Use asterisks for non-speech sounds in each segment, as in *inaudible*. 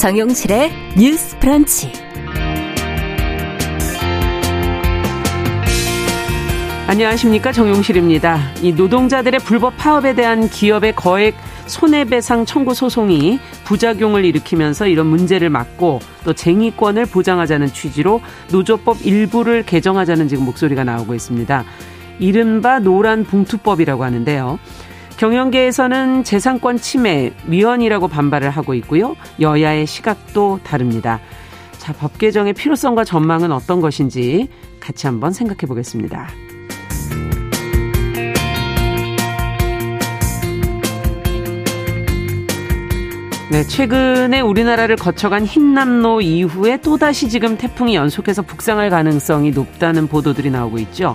정용실의 뉴스 프런치. 안녕하십니까 정용실입니다. 이 노동자들의 불법 파업에 대한 기업의 거액 손해배상 청구 소송이 부작용을 일으키면서 이런 문제를 막고 또 쟁의권을 보장하자는 취지로 노조법 일부를 개정하자는 지금 목소리가 나오고 있습니다. 이른바 노란 봉투법이라고 하는데요. 경영계에서는 재산권 침해 위헌이라고 반발을 하고 있고요. 여야의 시각도 다릅니다. 자, 법 개정의 필요성과 전망은 어떤 것인지 같이 한번 생각해 보겠습니다. 네, 최근에 우리나라를 거쳐간 흰남노 이후에 또다시 지금 태풍이 연속해서 북상할 가능성이 높다는 보도들이 나오고 있죠.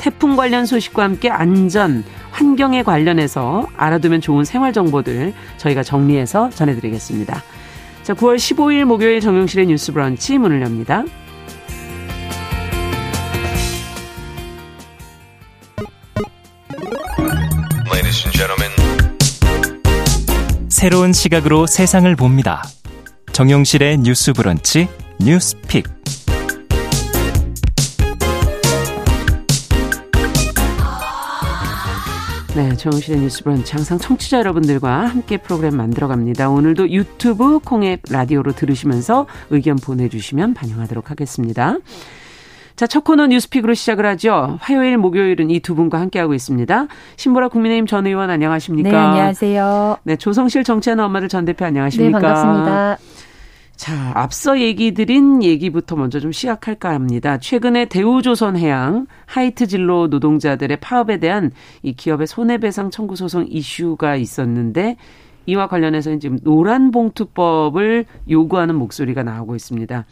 태풍 관련 소식과 함께 안전, 환경에 관련해서 알아두면 좋은 생활 정보들 저희가 정리해서 전해드리겠습니다. 자, 9월 15일 목요일 정용실의 뉴스 브런치 문을 엽니다. 새로운 시각으로 세상을 봅니다. 정용실의 뉴스 브런치 뉴스픽. 네, 정용실의 뉴스 브런치 항상 청취자 여러분들과 함께 프로그램 만들어갑니다. 오늘도 유튜브 콩앱 라디오로 들으시면서 의견 보내주시면 반영하도록 하겠습니다. 자, 첫 코너 뉴스픽으로 시작을 하죠. 화요일, 목요일은 이 두 분과 함께하고 있습니다. 신보라 국민의힘 전 의원 안녕하십니까? 네, 안녕하세요. 네, 조성실 정치하는 엄마들 전 대표 안녕하십니까? 네, 반갑습니다. 자, 앞서 얘기 드린 얘기부터 먼저 좀 시작할까 합니다. 최근에 대우조선 해양 하이트 진로 노동자들의 파업에 대한 이 기업의 손해배상 청구 소송 이슈가 있었는데 이와 관련해서 지금 노란 봉투법을 요구하는 목소리가 나오고 있습니다.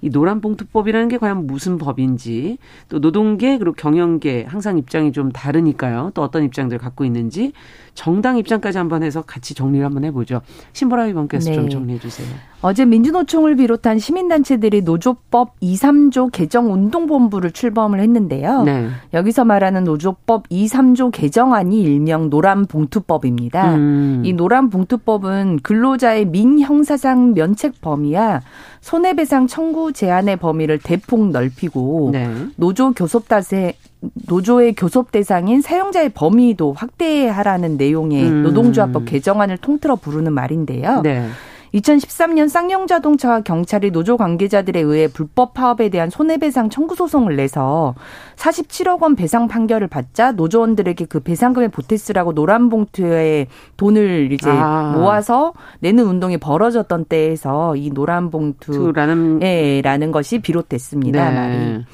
이 노란봉투법이라는 게 과연 무슨 법인지 또 노동계 그리고 경영계 항상 입장이 좀 다르니까요. 또 어떤 입장들 갖고 있는지 정당 입장까지 한번 해서 같이 정리를 한번 해보죠. 신보라 의원께서 네. 좀 정리해 주세요. 어제 민주노총을 비롯한 시민단체들이 노조법 2, 3조 개정 운동본부를 출범을 했는데요. 네. 여기서 말하는 노조법 2, 3조 개정안이 일명 노란봉투법입니다. 음. 이 노란봉투법은 근로자의 민형사상 면책 범위야 손해배상 청구 제한의 범위를 대폭 넓히고 네. 노조 교섭 다세 노조의 교섭 대상인 사용자의 범위도 확대하라는 내용의 음. 노동조합법 개정안을 통틀어 부르는 말인데요. 네. 2013년 쌍용자동차와 경찰이 노조 관계자들에 의해 불법 파업에 대한 손해배상 청구 소송을 내서 47억 원 배상 판결을 받자 노조원들에게 그 배상금에 보태쓰라고 노란 봉투에 돈을 이제 아. 모아서 내는 운동이 벌어졌던 때에서 이 노란 봉투라는 예, 라는 것이 비롯됐습니다. 네. 말이.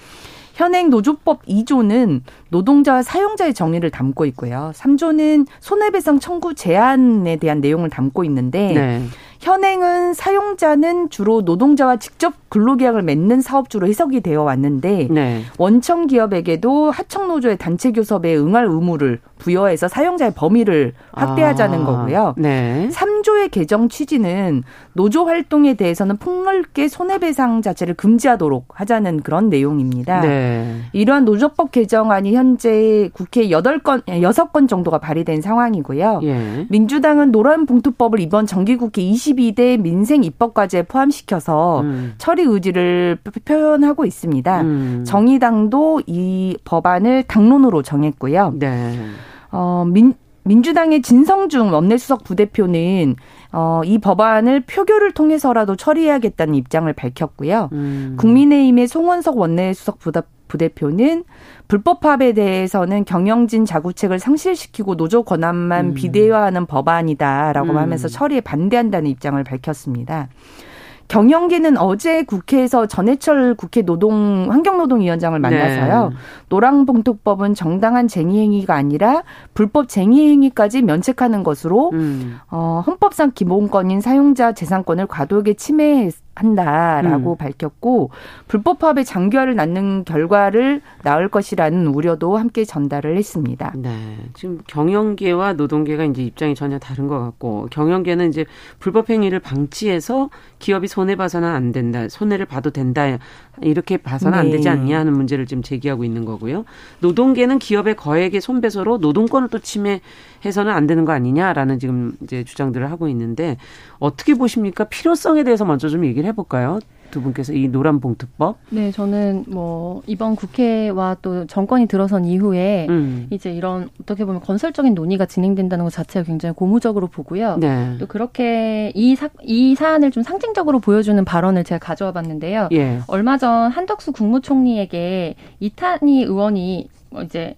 현행 노조법 2조는 노동자와 사용자의 정의를 담고 있고요. 3조는 손해배상 청구 제한에 대한 내용을 담고 있는데 네. 현행은 사용자는 주로 노동자와 직접 근로계약을 맺는 사업주로 해석이 되어 왔는데 네. 원청 기업에게도 하청 노조의 단체 교섭에 응할 의무를 부여해서 사용자의 범위를 확대하자는 아, 거고요. 네. 3조의 개정 취지는 노조 활동에 대해서는 폭넓게 손해배상 자체를 금지하도록 하자는 그런 내용입니다. 네. 이러한 노조법 개정안이 현재 국회 8건 6건 정도가 발의된 상황이고요. 예. 민주당은 노란 봉투법을 이번 정기국회 22대 민생 입법과제에 포함시켜서 음. 처리 의지를 표현하고 있습니다. 음. 정의당도 이 법안을 당론으로 정했고요. 네. 어, 민, 민주당의 진성중 원내수석 부대표는 어, 이 법안을 표결을 통해서라도 처리해야겠다는 입장을 밝혔고요. 음. 국민의힘의 송원석 원내수석 부대, 부대표는 불법 파업에 대해서는 경영진 자구책을 상실시키고 노조 권한만 음. 비대화하는 법안이다라고 음. 하면서 처리에 반대한다는 입장을 밝혔습니다. 경영계는 어제 국회에서 전해철 국회 노동 환경노동위원장을 만나서요. 네. 노랑봉투법은 정당한 쟁의행위가 아니라 불법 쟁의행위까지 면책하는 것으로 음. 어, 헌법상 기본권인 사용자 재산권을 과도하게 침해 한다라고 음. 밝혔고 불법 파업의 장기화를 낳는 결과를 낳을 것이라는 우려도 함께 전달을 했습니다. 네. 지금 경영계와 노동계가 이제 입장이 전혀 다른 것 같고 경영계는 이제 불법 행위를 방치해서 기업이 손해 봐서는 안 된다. 손해를 봐도 된다. 이렇게 봐서는 네. 안 되지 않냐 하는 문제를 지금 제기하고 있는 거고요. 노동계는 기업의 거액의 손배소로 노동권을 또 침해해서는 안 되는 거 아니냐라는 지금 이제 주장들을 하고 있는데 어떻게 보십니까? 필요성에 대해서 먼저 좀 얘기를 해볼까요? 두 분께서 이 노란 봉투법? 네, 저는 뭐 이번 국회와 또 정권이 들어선 이후에 음. 이제 이런 어떻게 보면 건설적인 논의가 진행된다는 것 자체가 굉장히 고무적으로 보고요. 네. 또 그렇게 이, 사, 이 사안을 좀 상징적으로 보여주는 발언을 제가 가져와 봤는데요. 예. 얼마 전 한덕수 국무총리에게 이탄희 의원이 이제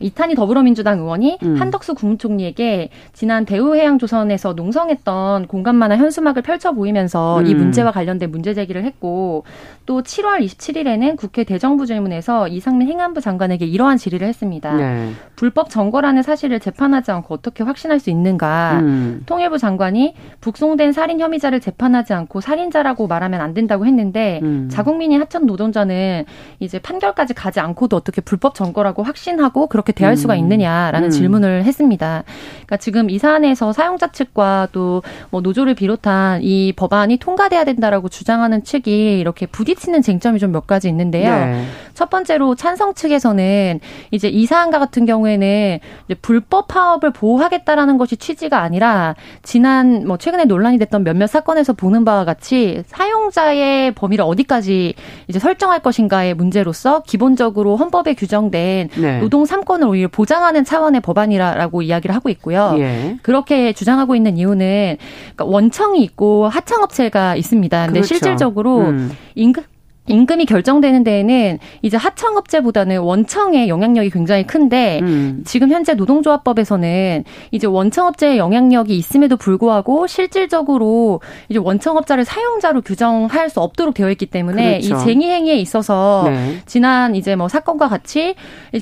이탄희 더불어민주당 의원이 음. 한덕수 국무총리에게 지난 대우해양조선에서 농성했던 공간만화 현수막을 펼쳐 보이면서 음. 이 문제와 관련된 문제 제기를 했고 또 7월 27일에는 국회 대정부질문에서 이상민 행안부 장관에게 이러한 질의를 했습니다. 네. 불법 정거라는 사실을 재판하지 않고 어떻게 확신할 수 있는가? 음. 통일부 장관이 북송된 살인 혐의자를 재판하지 않고 살인자라고 말하면 안 된다고 했는데 음. 자국민이 하천 노동자는 이제 판결까지 가지 않고도 어떻게 불법 정거라고 확신하고 그렇게 그렇게 대할 수가 음. 있느냐라는 음. 질문을 했습니다. 그러니까 지금 이 사안에서 사용자 측과 또 뭐 노조를 비롯한 이 법안이 통과돼야 된다라고 주장하는 측이 이렇게 부딪히는 쟁점이 좀 몇 가지 있는데요. 네. 첫 번째로 찬성 측에서는 이제 이 사안과 같은 경우에는 불법 파업을 보호하겠다라는 것이 취지가 아니라 지난 뭐 최근에 논란이 됐던 몇몇 사건에서 보는 바와 같이 사용자의 범위를 어디까지 이제 설정할 것인가의 문제로서 기본적으로 헌법에 규정된 네. 노동 3권 생존을 오히려 보장하는 차원의 법안이라고 이야기를 하고 있고요. 예. 그렇게 주장하고 있는 이유는 그러니까 원청이 있고 하청업체가 있습니다. 근데 그렇죠. 실질적으로 음. 임금 임금이 결정되는 데에는 이제 하청업체보다는 원청의 영향력이 굉장히 큰데 음. 지금 현재 노동조합법에서는 이제 원청업체의 영향력이 있음에도 불구하고 실질적으로 이제 원청업자를 사용자로 규정할 수 없도록 되어 있기 때문에 그렇죠. 이 쟁의 행위에 있어서 네. 지난 이제 뭐 사건과 같이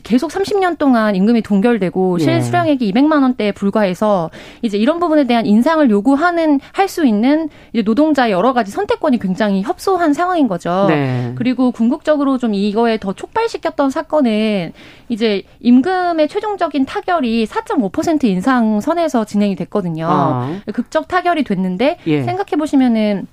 계속 30년 동안 임금이 동결되고 네. 실수령액이 200만 원대에 불과해서 이제 이런 부분에 대한 인상을 요구하는 할 수 있는 이제 노동자의 여러 가지 선택권이 굉장히 협소한 상황인 거죠. 네. 네. 그리고 궁극적으로 좀 이거에 더 촉발시켰던 사건은 이제 임금의 최종적인 타결이 4.5% 인상 선에서 진행이 됐거든요. 아. 극적 타결이 됐는데 예. 생각해 보시면은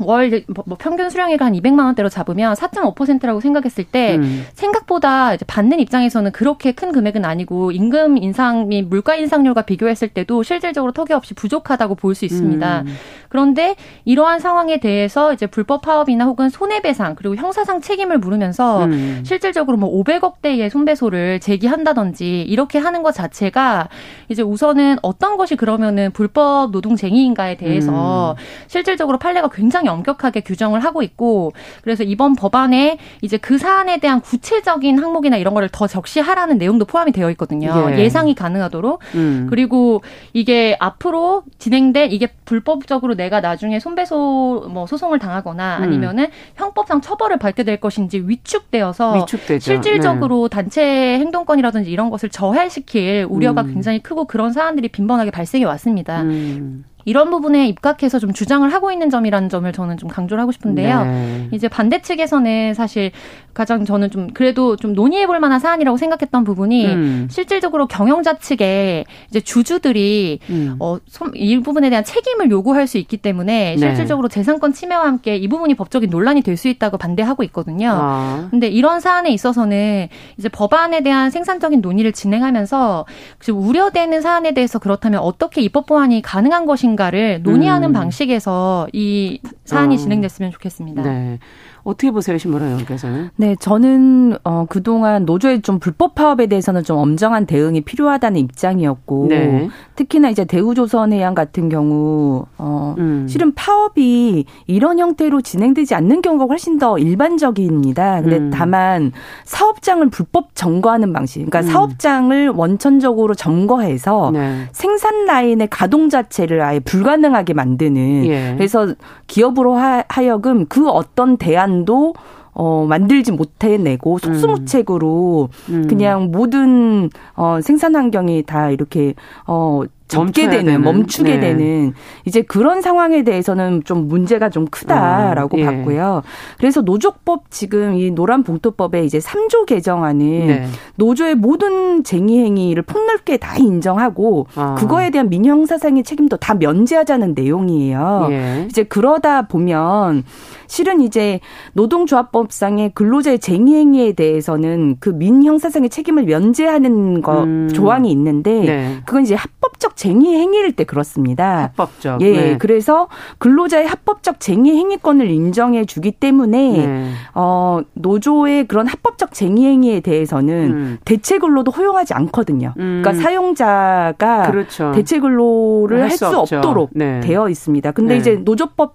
월 뭐, 뭐 평균 수령액을 한 200만 원대로 잡으면 4.5%라고 생각했을 때 음. 생각보다 이제 받는 입장에서는 그렇게 큰 금액은 아니고 임금 인상 및 물가 인상률과 비교했을 때도 실질적으로 턱이 없이 부족하다고 볼 수 있습니다. 음. 그런데 이러한 상황에 대해서 이제 불법 파업이나 혹은 손해배상 그리고 형사상 책임을 물으면서 음. 실질적으로 뭐 500억 대의 손배소를 제기한다든지 이렇게 하는 것 자체가 이제 우선은 어떤 것이 그러면은 불법 노동쟁의인가에 대해서 음. 실질적으로 판례가 굉장히 상당히 엄격하게 규정을 하고 있고 그래서 이번 법안에 이제 그 사안에 대한 구체적인 항목이나 이런 거를 더 적시하라는 내용도 포함이 되어 있거든요. 예. 상이 가능하도록. 음. 그리고 이게 앞으로 진행된 이게 불법적으로 내가 나중에 손배소 뭐 소송을 당하거나 음. 아니면은 형법상 처벌을 받게 될 것인지 위축되어서 위축되죠. 실질적으로 네. 단체 행동권이라든지 이런 것을 저해시킬 우려가 음. 굉장히 크고 그런 사안들이 빈번하게 발생해 왔습니다. 음. 이런 부분에 입각해서 좀 주장을 하고 있는 점이라는 점을 저는 좀 강조를 하고 싶은데요. 네. 이제 반대 측에서는 사실 가장 저는 좀 그래도 좀 논의해 볼 만한 사안이라고 생각했던 부분이 음. 실질적으로 경영자 측에 이제 주주들이 음. 어, 이 부분에 대한 책임을 요구할 수 있기 때문에 네. 실질적으로 네. 재산권 침해와 함께 이 부분이 법적인 논란이 될 수 있다고 반대하고 있거든요. 아. 근데 이런 사안에 있어서는 이제 법안에 대한 생산적인 논의를 진행하면서 우려되는 사안에 대해서 그렇다면 어떻게 입법 보완이 가능한 것인가 것인가를 논의하는 음. 방식에서 이 사안이 어. 진행됐으면 좋겠습니다. 네. 어떻게 보세요, 신보라 의원께서는? 네, 저는 어 그동안 노조의 좀 불법 파업에 대해서는 좀 엄정한 대응이 필요하다는 입장이었고 네. 특히나 이제 대우조선해양 같은 경우 어 음. 실은 파업이 이런 형태로 진행되지 않는 경우가 훨씬 더 일반적입니다. 근데 음. 다만 사업장을 불법 점거하는 방식. 그러니까 음. 사업장을 원천적으로 점거해서 네. 생산 라인의 가동 자체를 아예 불가능하게 만드는 예. 그래서 기업으로 하여금 그 어떤 대안 방안도 어, 만들지 못해내고 속수무책으로 음. 음. 그냥 모든 어, 생산 환경이 다 이렇게 어, 접게 되는, 되는, 멈추게 네. 되는 이제 그런 상황에 대해서는 좀 문제가 좀 크다라고 아, 예. 봤고요. 그래서 노조법 지금 이 노란 봉투법에 이제 3조 개정안은 네. 노조의 모든 쟁의 행위를 폭넓게 다 인정하고 아. 그거에 대한 민형사상의 책임도 다 면제하자는 내용이에요. 예. 이제 그러다 보면 실은 이제 노동조합법상의 근로자의 쟁의 행위에 대해서는 그 민형사상의 책임을 면제하는 거 음. 조항이 있는데 네. 그건 이제 합법적 쟁의 행위일 때 그렇습니다. 합법적. 예. 네. 그래서 근로자의 합법적 쟁의 행위권을 인정해 주기 때문에 네. 어 노조의 그런 합법적 쟁의 행위에 대해서는 음. 대체 근로도 허용하지 않거든요. 음. 그러니까 사용자가 그렇죠. 대체 근로를 할수 없도록 네. 되어 있습니다. 근데 네. 이제 노조법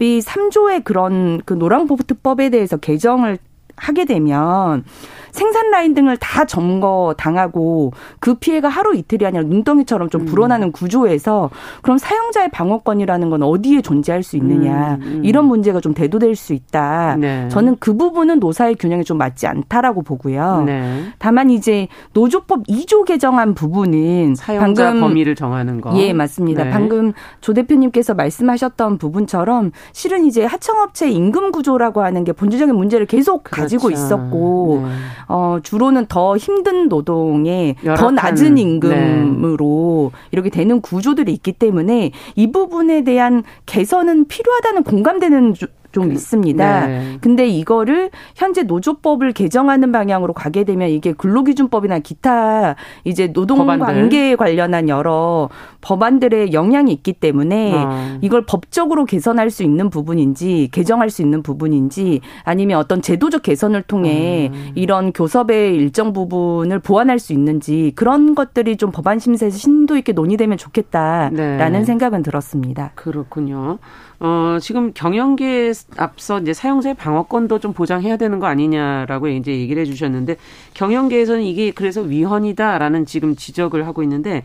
이 3조의 그런 그 노랑보트법에 대해서 개정을 하게 되면 생산 라인 등을 다 점거 당하고 그 피해가 하루 이틀이 아니라 눈덩이처럼 좀 음. 불어나는 구조에서 그럼 사용자의 방어권이라는 건 어디에 존재할 수 있느냐 음, 음. 이런 문제가 좀 대두될 수 있다. 네. 저는 그 부분은 노사의 균형이 좀 맞지 않다라고 보고요. 네. 다만 이제 노조법 2조 개정안 부분은 사용자 방금 범위를 정하는 거. 예, 맞습니다. 네. 방금 조 대표님께서 말씀하셨던 부분처럼 실은 이제 하청업체 임금 구조라고 하는 게 본질적인 문제를 계속 그렇죠. 가지고 있었고 네. 어, 주로는 더 힘든 노동에 더 낮은 임금으로 네. 이렇게 되는 구조들이 있기 때문에 이 부분에 대한 개선은 필요하다는 공감되는 좀 그, 있습니다. 네. 근데 이거를 현재 노조법을 개정하는 방향으로 가게 되면 이게 근로기준법이나 기타 이제 노동관계에 관련한 여러 법안들의 영향이 있기 때문에 어. 이걸 법적으로 개선할 수 있는 부분인지 개정할 수 있는 부분인지 아니면 어떤 제도적 개선을 통해 음. 이런 교섭의 일정 부분을 보완할 수 있는지 그런 것들이 좀 법안 심사에서 심도 있게 논의되면 좋겠다라는 네. 생각은 들었습니다. 그렇군요. 어, 지금 경영계에 앞서 이제 사용자의 방어권도 좀 보장해야 되는 거 아니냐라고 이제 얘기를 해 주셨는데 경영계에서는 이게 그래서 위헌이다라는 지금 지적을 하고 있는데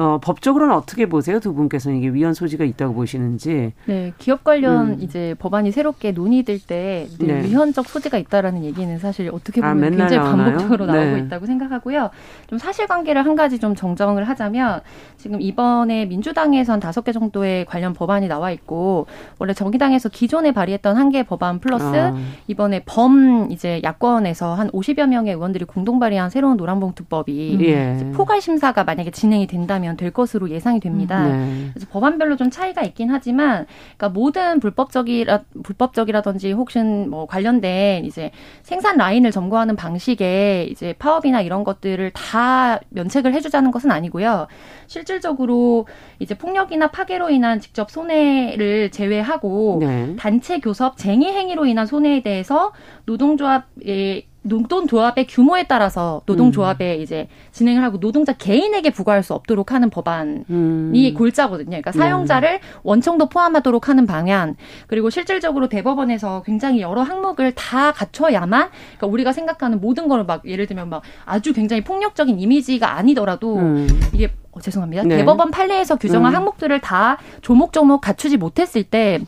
어, 법적으로는 어떻게 보세요? 두 분께서는 이게 위헌 소지가 있다고 보시는지. 네, 기업 관련 음. 이제 법안이 새롭게 논의될 때 네. 위헌적 소지가 있다라는 얘기는 사실 어떻게 아, 보면 아, 굉장히 나오나요? 반복적으로 나오고 네. 있다고 생각하고요. 좀 사실관계를 한 가지 좀 정정을 하자면 지금 이번에 민주당에선 다섯 개 정도의 관련 법안이 나와 있고 원래 정의당에서 기존에 발의했던 한 개 법안 플러스 아. 이번에 범 이제 야권에서 한 50여 명의 의원들이 공동 발의한 새로운 노란봉투법이 예. 포괄 심사가 만약에 진행이 된다면 되면 될 것으로 예상이 됩니다. 네. 그래서 법안별로 좀 차이가 있긴 하지만, 그러니까 모든 불법적이라 불법적이라든지 혹은 뭐 관련된 이제 생산 라인을 점거하는 방식에 이제 파업이나 이런 것들을 다 면책을 해주자는 것은 아니고요. 실질적으로 이제 폭력이나 파괴로 인한 직접 손해를 제외하고 네. 단체 교섭 쟁의 행위로 인한 손해에 대해서 노동조합의 노동조합의 규모에 따라서 노동조합에 음. 이제 진행을 하고 노동자 개인에게 부과할 수 없도록 하는 법안이 음. 골자거든요. 그러니까 사용자를 네. 원청도 포함하도록 하는 방안 그리고 실질적으로 대법원에서 굉장히 여러 항목을 다 갖춰야만 그러니까 우리가 생각하는 모든 걸막 예를 들면 막 아주 굉장히 폭력적인 이미지가 아니더라도 음. 이게 어, 죄송합니다. 네. 대법원 판례에서 규정한 음. 항목들을 다 조목조목 갖추지 못했을 때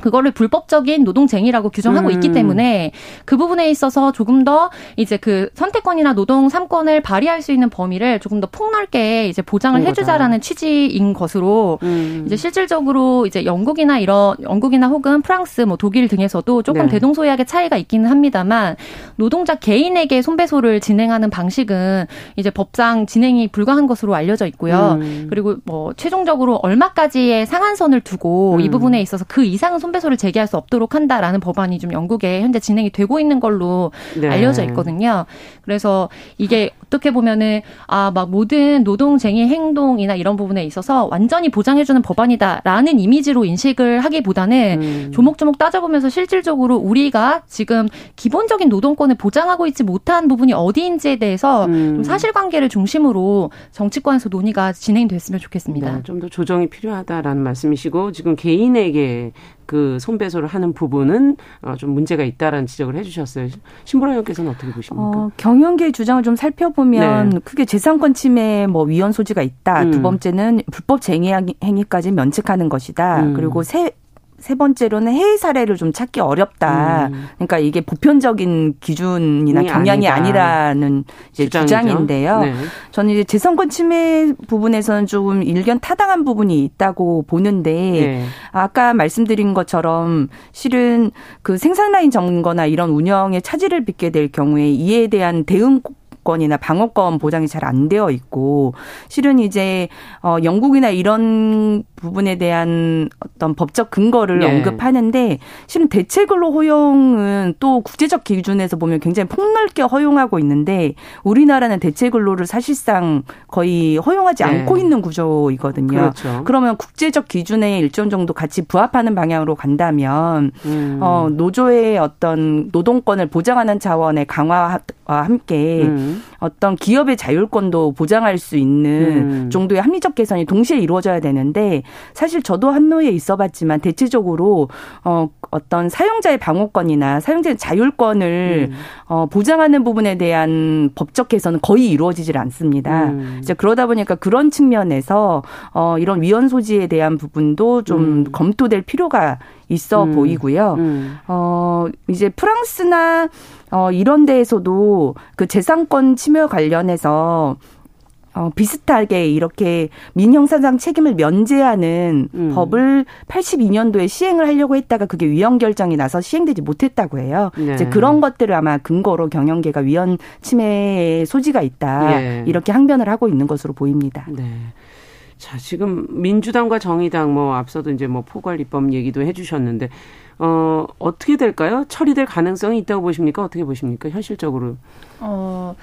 그거를 불법적인 노동쟁의라고 규정하고 음. 있기 때문에 그 부분에 있어서 조금 더 이제 그 선택권이나 노동 3권을 발휘할 수 있는 범위를 조금 더 폭넓게 이제 보장을 해주자라는 취지인 것으로 음. 이제 실질적으로 이제 영국이나 이런 영국이나 혹은 프랑스 뭐 독일 등에서도 조금 네. 대동소이하게 차이가 있기는 합니다만 노동자 개인에게 손배소를 진행하는 방식은 이제 법상 진행이 불가한 것으로 알려져 있고요. 음. 그리고 뭐 최종적으로 얼마까지의 상한선을 두고 이 음. 부분에 있어서 그 이상은 손 손배소를 제기할 수 없도록 한다라는 법안이 좀 영국에 현재 진행이 되고 있는 걸로 네. 알려져 있거든요. 그래서 이게 어떻게 보면은 아 막 모든 노동쟁의 행동이나 이런 부분에 있어서 완전히 보장해주는 법안이다라는 이미지로 인식을 하기보다는 음. 조목조목 따져보면서 실질적으로 우리가 지금 기본적인 노동권을 보장하고 있지 못한 부분이 어디인지에 대해서 음. 좀 사실관계를 중심으로 정치권에서 논의가 진행됐으면 좋겠습니다. 네, 좀더 조정이 필요하다라는 말씀이시고 지금 개인에게 그 손배소를 하는 부분은 어, 좀 문제가 있다라는 지적을 해주셨어요. 신보라 의원께서는 어떻게 보십니까? 어, 경영계의 주장을 좀 살펴보면 네. 크게 재산권 침해 뭐 위헌 소지가 있다. 음. 두 번째는 불법 쟁의 행위까지 면책하는 것이다. 음. 그리고 세 세 번째로는 해외 사례를 좀 찾기 어렵다. 음. 그러니까 이게 보편적인 기준이나 경향이 아니다. 아니라는 이제 주장인데요. 네. 저는 이제 재선권 침해 부분에서는 조금 일견 타당한 부분이 있다고 보는데 네. 아까 말씀드린 것처럼 실은 그 생산 라인 점거나 이런 운영에 차질을 빚게 될 경우에 이에 대한 대응 권이나 방어권 보장이 잘 안 되어 있고 실은 이제 어 영국이나 이런 부분에 대한 어떤 법적 근거를 네. 언급하는데 실은 대체 근로 허용은 또 국제적 기준에서 보면 굉장히 폭넓게 허용하고 있는데 우리나라는 대체 근로를 사실상 거의 허용하지 네. 않고 있는 구조이거든요. 그렇죠. 그러면 국제적 기준에 일정 정도 같이 부합하는 방향으로 간다면 음. 어 노조의 어떤 노동권을 보장하는 차원의 강화와 함께 음. Mm-hmm. 어떤 기업의 자율권도 보장할 수 있는 음. 정도의 합리적 개선이 동시에 이루어져야 되는데 사실 저도 한노에 있어봤지만 대체적으로 어 어떤 사용자의 방어권이나 사용자의 자율권을 음. 어 보장하는 부분에 대한 법적 개선은 거의 이루어지질 않습니다. 음. 이제 그러다 보니까 그런 측면에서 어 이런 위헌 소지에 대한 부분도 좀 음. 검토될 필요가 있어 음. 보이고요. 음. 어 이제 프랑스나 어 이런 데에서도 그 재산권 침해 관련해서 어, 비슷하게 이렇게 민형사상 책임을 면제하는 음. 법을 82년도에 시행을 하려고 했다가 그게 위헌 결정이 나서 시행되지 못했다고 해요. 네. 이제 그런 것들을 아마 근거로 경영계가 위헌 침해의 소지가 있다. 네. 이렇게 항변을 하고 있는 것으로 보입니다. 네. 자, 지금 민주당과 정의당 뭐 앞서도 이제 뭐 포괄 입법 얘기도 해 주셨는데 어, 어떻게 될까요? 처리될 가능성이 있다고 보십니까? 어떻게 보십니까? 현실적으로. 어,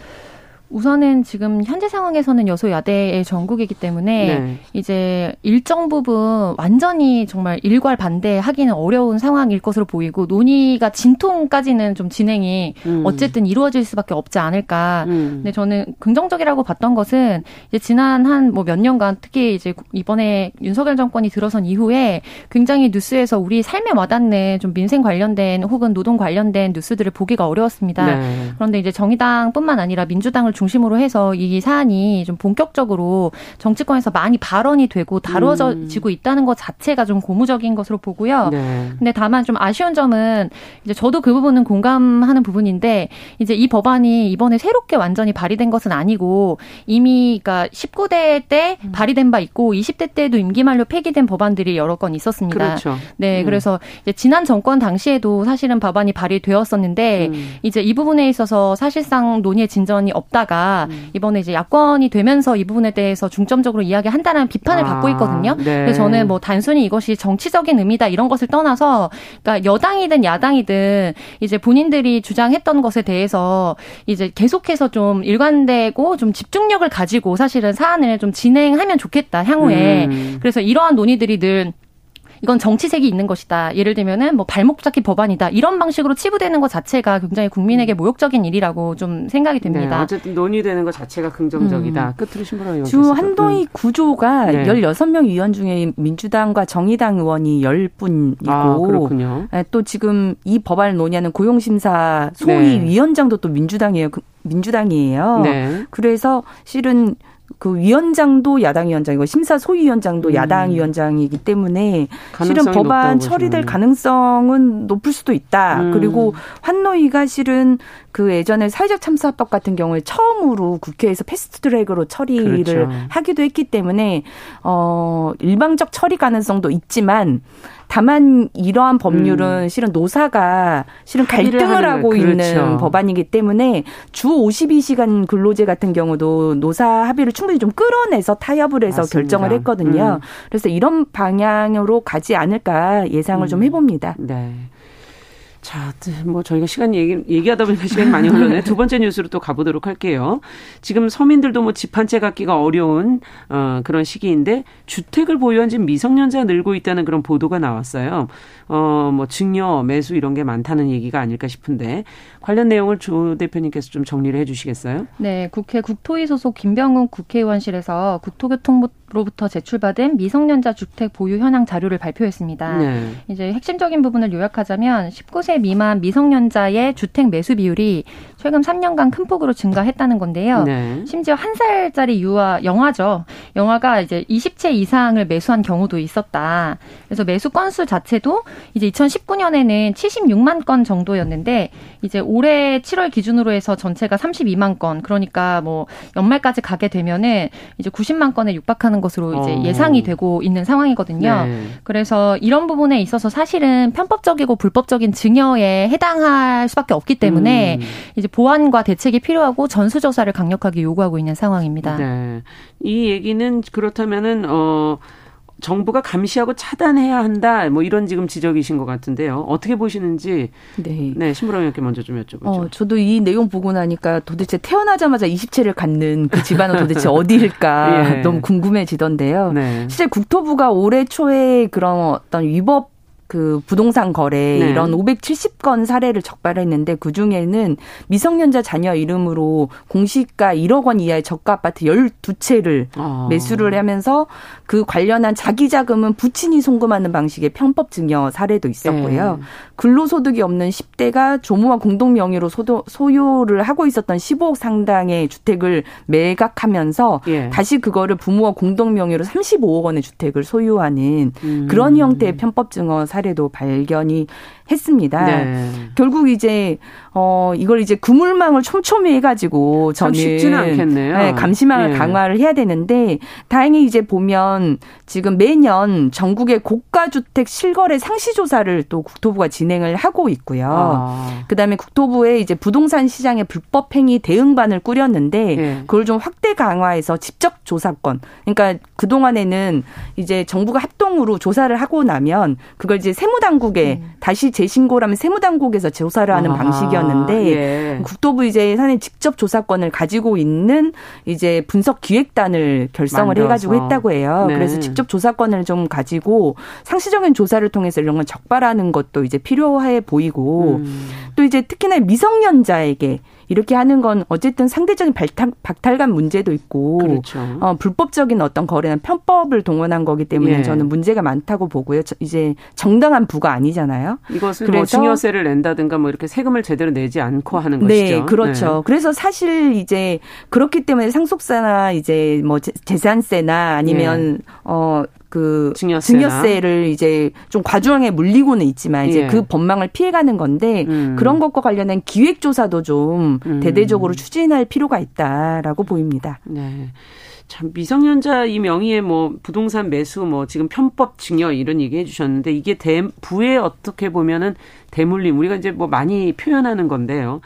우선은 지금 현재 상황에서는 여소야대의 전국이기 때문에 네. 이제 일정 부분 완전히 정말 일괄 반대하기는 어려운 상황일 것으로 보이고 논의가 진통까지는 좀 진행이 음. 어쨌든 이루어질 수밖에 없지 않을까. 음. 근데 저는 긍정적이라고 봤던 것은 이제 지난 한 뭐 몇 년간 특히 이제 이번에 윤석열 정권이 들어선 이후에 굉장히 뉴스에서 우리 삶에 와닿는 좀 민생 관련된 혹은 노동 관련된 뉴스들을 보기가 어려웠습니다. 네. 그런데 이제 정의당뿐만 아니라 민주당을 중심으로 해서 이 사안이 좀 본격적으로 정치권에서 많이 발언이 되고 다뤄지고 음. 있다는 것 자체가 좀 고무적인 것으로 보고요. 네. 근데 다만 좀 아쉬운 점은 이제 저도 그 부분은 공감하는 부분인데 이제 이 법안이 이번에 새롭게 완전히 발의된 것은 아니고 이미 그러니까 19대 때 음. 발의된 바 있고 20대 때도 임기 만료 폐기된 법안들이 여러 건 있었습니다. 그렇죠. 네, 음. 그래서 이제 지난 정권 당시에도 사실은 법안이 발의되었었는데 음. 이제 이 부분에 있어서 사실상 논의의 진전이 없다 하다가 음. 이번에 이제 야권이 되면서 이 부분에 대해서 중점적으로 이야기한다는 비판을 아, 받고 있거든요. 네. 그래서 저는 뭐 단순히 이것이 정치적인 의미다 이런 것을 떠나서 그러니까 여당이든 야당이든 이제 본인들이 주장했던 것에 대해서 이제 계속해서 좀 일관되고 좀 집중력을 가지고 사실은 사안을 좀 진행하면 좋겠다 향후에. 음. 그래서 이러한 논의들이 늘 이건 정치색이 있는 것이다. 예를 들면은 뭐 발목 잡기 법안이다. 이런 방식으로 치부되는 것 자체가 굉장히 국민에게 음. 모욕적인 일이라고 좀 생각이 됩니다. 네, 어쨌든 논의되는 것 자체가 긍정적이다. 음. 끝으로 신보라 의원. 주 한동희 음. 구조가 네. 16명 위원 중에 민주당과 정의당 의원이 10분이고 아, 그렇군요. 네, 또 지금 이 법안을 논의하는 고용심사 소위 네. 위원장도 또 민주당이에요. 그 민주당이에요. 네. 그래서 실은 그 위원장도 야당 위원장이고 심사 소위원장도 음. 야당 위원장이기 때문에 실은 법안 처리될 가능성은 높을 수도 있다. 음. 그리고 환노위가 실은 그 예전에 사회적 참사법 같은 경우에 처음으로 국회에서 패스트트랙으로 처리를 그렇죠. 하기도 했기 때문에 어 일방적 처리 가능성도 있지만 다만 이러한 법률은 음. 실은 노사가 실은 갈등을 하고 그렇죠. 있는 법안이기 때문에 주 52시간 근로제 같은 경우도 노사 합의를 충분히 좀 끌어내서 타협을 해서 맞습니다. 결정을 했거든요. 음. 그래서 이런 방향으로 가지 않을까 예상을 음. 좀 해봅니다. 네. 자, 뭐 저희가 시간 얘기, 얘기하다 보니까 시간이 많이 흘렀네. 두 번째 뉴스로 또 가보도록 할게요. 지금 서민들도 뭐 집 한 채 갖기가 어려운 어, 그런 시기인데 주택을 보유한 지 미성년자 늘고 있다는 그런 보도가 나왔어요. 어, 뭐 증여, 매수 이런 게 많다는 얘기가 아닐까 싶은데 관련 내용을 조 대표님께서 좀 정리를 해 주시겠어요? 네, 국회 국토위 소속 김병훈 국회의원실에서 국토교통부 로부터 제출받은 미성년자 주택 보유 현황 자료를 발표했습니다. 네. 이제 핵심적인 부분을 요약하자면 19세 미만 미성년자의 주택 매수 비율이 최근 3년간 큰 폭으로 증가했다는 건데요. 네. 심지어 한 살짜리 유아 영화죠. 영화가 이제 20채 이상을 매수한 경우도 있었다. 그래서 매수 건수 자체도 이제 2019년에는 76만 건 정도였는데 이제 올해 7월 기준으로 해서 전체가 32만 건. 그러니까 뭐 연말까지 가게 되면은 이제 90만 건에 육박하는 것으로 이제 어. 예상이 되고 있는 상황이거든요. 네. 그래서 이런 부분에 있어서 사실은 편법적이고 불법적인 증여에 해당할 수밖에 없기 때문에 음. 이제 보완과 대책이 필요하고 전수 조사를 강력하게 요구하고 있는 상황입니다. 네. 이 얘기는 그렇다면은 어 정부가 감시하고 차단해야 한다. 뭐 이런 지금 지적이신 것 같은데요. 어떻게 보시는지 네, 네 신부랑 의원께 먼저 좀 여쭤보죠. 어, 저도 이 내용 보고 나니까 도대체 태어나자마자 20채를 갖는 그 집안은 도대체 어디일까 *laughs* 예. 너무 궁금해지던데요. 네. 실제 국토부가 올해 초에 그런 어떤 위법 그 부동산 거래 네. 이런 570건 사례를 적발했는데 그 중에는 미성년자 자녀 이름으로 공시가 1억 원 이하의 저가 아파트 12채를 아. 매수를 하면서 그 관련한 자기 자금은 부친이 송금하는 방식의 편법 증여 사례도 있었고요. 네. 근로소득이 없는 10대가 조모와 공동 명의로 소도, 소유를 하고 있었던 15억 상당의 주택을 매각하면서 예. 다시 그거를 부모와 공동 명의로 35억 원의 주택을 소유하는 음. 그런 형태의 편법 증여 사례 도 발견이 했습니다. 네. 결국 이제 어 이걸 이제 그물망을 촘촘히 해가지고 저는 쉽지는 않겠네요. 네, 감시망을 네. 강화를 해야 되는데 다행히 이제 보면 지금 매년 전국의 고가 주택 실거래 상시 조사를 또 국토부가 진행을 하고 있고요. 아. 그다음에 국토부에 이제 부동산 시장의 불법 행위 대응반을 꾸렸는데 네. 그걸 좀 확대 강화해서 직접 조사권. 그러니까 그 동안에는 이제 정부가 합동으로 조사를 하고 나면 그걸 이제 세무당국에 음. 다시 재신고라면 세무당국에서 조사를 하는 아, 방식이었는데 예. 국토부 이제 사실 직접 조사권을 가지고 있는 이제 분석 기획단을 결성을 만들어서. 해가지고 했다고 해요. 네. 그래서 직접 조사권을 좀 가지고 상시적인 조사를 통해서 이런 걸 적발하는 것도 이제 필요해 보이고 음. 또 이제 특히나 미성년자에게 이렇게 하는 건 어쨌든 상대적인 발탈, 박탈감 문제도 있고 그렇죠. 어, 불법적인 어떤 거래는 편법을 동원한 거기 때문에 예. 저는 문제가 많다고 보고요. 이제 정당한 부가 아니잖아요. 이것을 뭐 그래서 뭐 증여세를 낸다든가 뭐 이렇게 세금을 제대로 내지 않고 하는 네, 것이죠. 그렇죠. 네. 그래서 사실 이제 그렇기 때문에 상속세나 이제 뭐 재산세나 아니면 예. 어 그 증여세나. 증여세를 이제 좀 과중하게 물리고는 있지만 이제 예. 그 법망을 피해가는 건데 음. 그런 것과 관련된 기획 조사도 좀 음. 대대적으로 추진할 필요가 있다라고 보입니다. 네. 참 미성년자 이 명의의 뭐 부동산 매수 뭐 지금 편법 증여 이런 얘기 해주셨는데 이게 대 부에 어떻게 보면은 대물림 우리가 이제 뭐 많이 표현하는 건데요.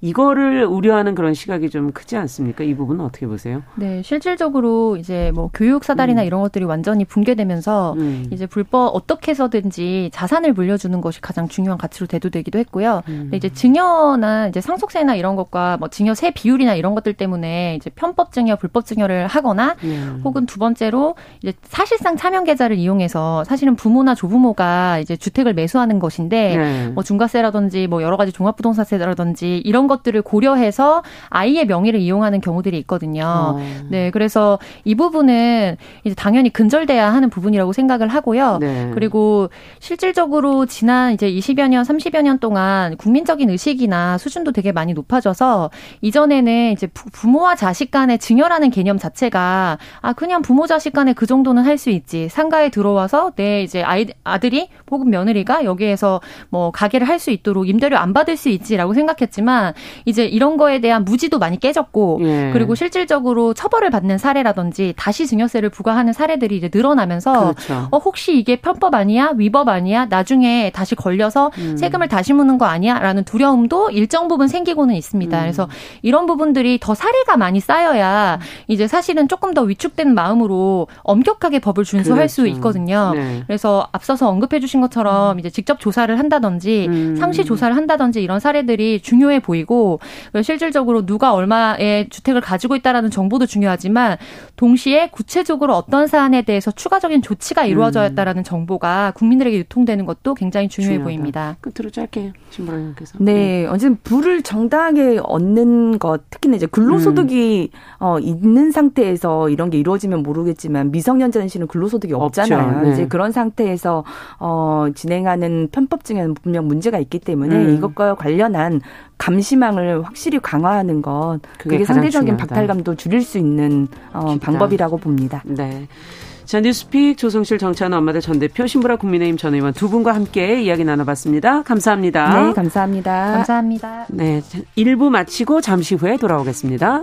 이거를 우려하는 그런 시각이 좀 크지 않습니까? 이 부분은 어떻게 보세요? 네, 실질적으로 이제 뭐 교육 사다리나 음. 이런 것들이 완전히 붕괴되면서 음. 이제 불법 어떻게 해서든지 자산을 물려주는 것이 가장 중요한 가치로 대두되기도 했고요. 음. 근데 이제 증여나 이제 상속세나 이런 것과 뭐 증여세 비율이나 이런 것들 때문에 이제 편법 증여, 불법 증여를 하거나 음. 혹은 두 번째로 이제 사실상 차명 계좌를 이용해서 사실은 부모나 조부모가 이제 주택을 매수하는 것인데 네. 뭐 중과세라든지 뭐 여러 가지 종합부동산세라든지 이런 이런 것들을 고려해서 아이의 명의를 이용하는 경우들이 있거든요. 어. 네, 그래서 이 부분은 이제 당연히 근절돼야 하는 부분이라고 생각을 하고요. 네. 그리고 실질적으로 지난 이제 20여 년, 30여 년 동안 국민적인 의식이나 수준도 되게 많이 높아져서 이전에는 이제 부모와 자식 간의 증여라는 개념 자체가 아 그냥 부모 자식 간에 그 정도는 할 수 있지. 상가에 들어와서 내 이제 아이 아들이 혹은 며느리가 여기에서 뭐 가게를 할 수 있도록 임대료 안 받을 수 있지라고 생각했지만 이제 이런 거에 대한 무지도 많이 깨졌고 예. 그리고 실질적으로 처벌을 받는 사례라든지 다시 증여세를 부과하는 사례들이 이제 늘어나면서 그렇죠. 어 혹시 이게 편법 아니야 위법 아니야 나중에 다시 걸려서 음. 세금을 다시 묻는 거 아니야라는 두려움도 일정 부분 생기고는 있습니다. 음. 그래서 이런 부분들이 더 사례가 많이 쌓여야 이제 사실은 조금 더 위축된 마음으로 엄격하게 법을 준수할 그렇죠. 수 있거든요. 네. 그래서 앞서서 언급해 주신 것처럼 음. 이제 직접 조사를 한다든지 음. 상시 조사를 한다든지 이런 사례들이 중요해 보이고 정책이고 실질적으로 누가 얼마의 주택을 가지고 있다라는 정보도 중요하지만 동시에 구체적으로 어떤 사안에 대해서 추가적인 조치가 이루어져야했다라는 음. 정보가 국민들에게 유통되는 것도 굉장히 중요해 중요하다. 보입니다. 끝으로 짧게 신부님께서. 네, 네, 어쨌든 불을 정당하게 얻는 것, 특히나 이제 근로소득이 음. 어, 있는 상태에서 이런 게 이루어지면 모르겠지만 미성년자는 근로소득이 없잖아요. 네. 이제 그런 상태에서 어, 진행하는 편법 중에는 분명 문제가 있기 때문에 음. 이것과 관련한 감시망을 확실히 강화하는 것 그게, 그게 상대적인 중요하다. 박탈감도 줄일 수 있는 어, 방법이라고 봅니다. 네. 자, 뉴스픽 조성실 정치하는 엄마들 전 대표 신부라 국민의힘 전 의원 두 분과 함께 이야기 나눠봤습니다. 감사합니다. 네, 감사합니다. 감사합니다. 네, 1부 마치고 잠시 후에 돌아오겠습니다.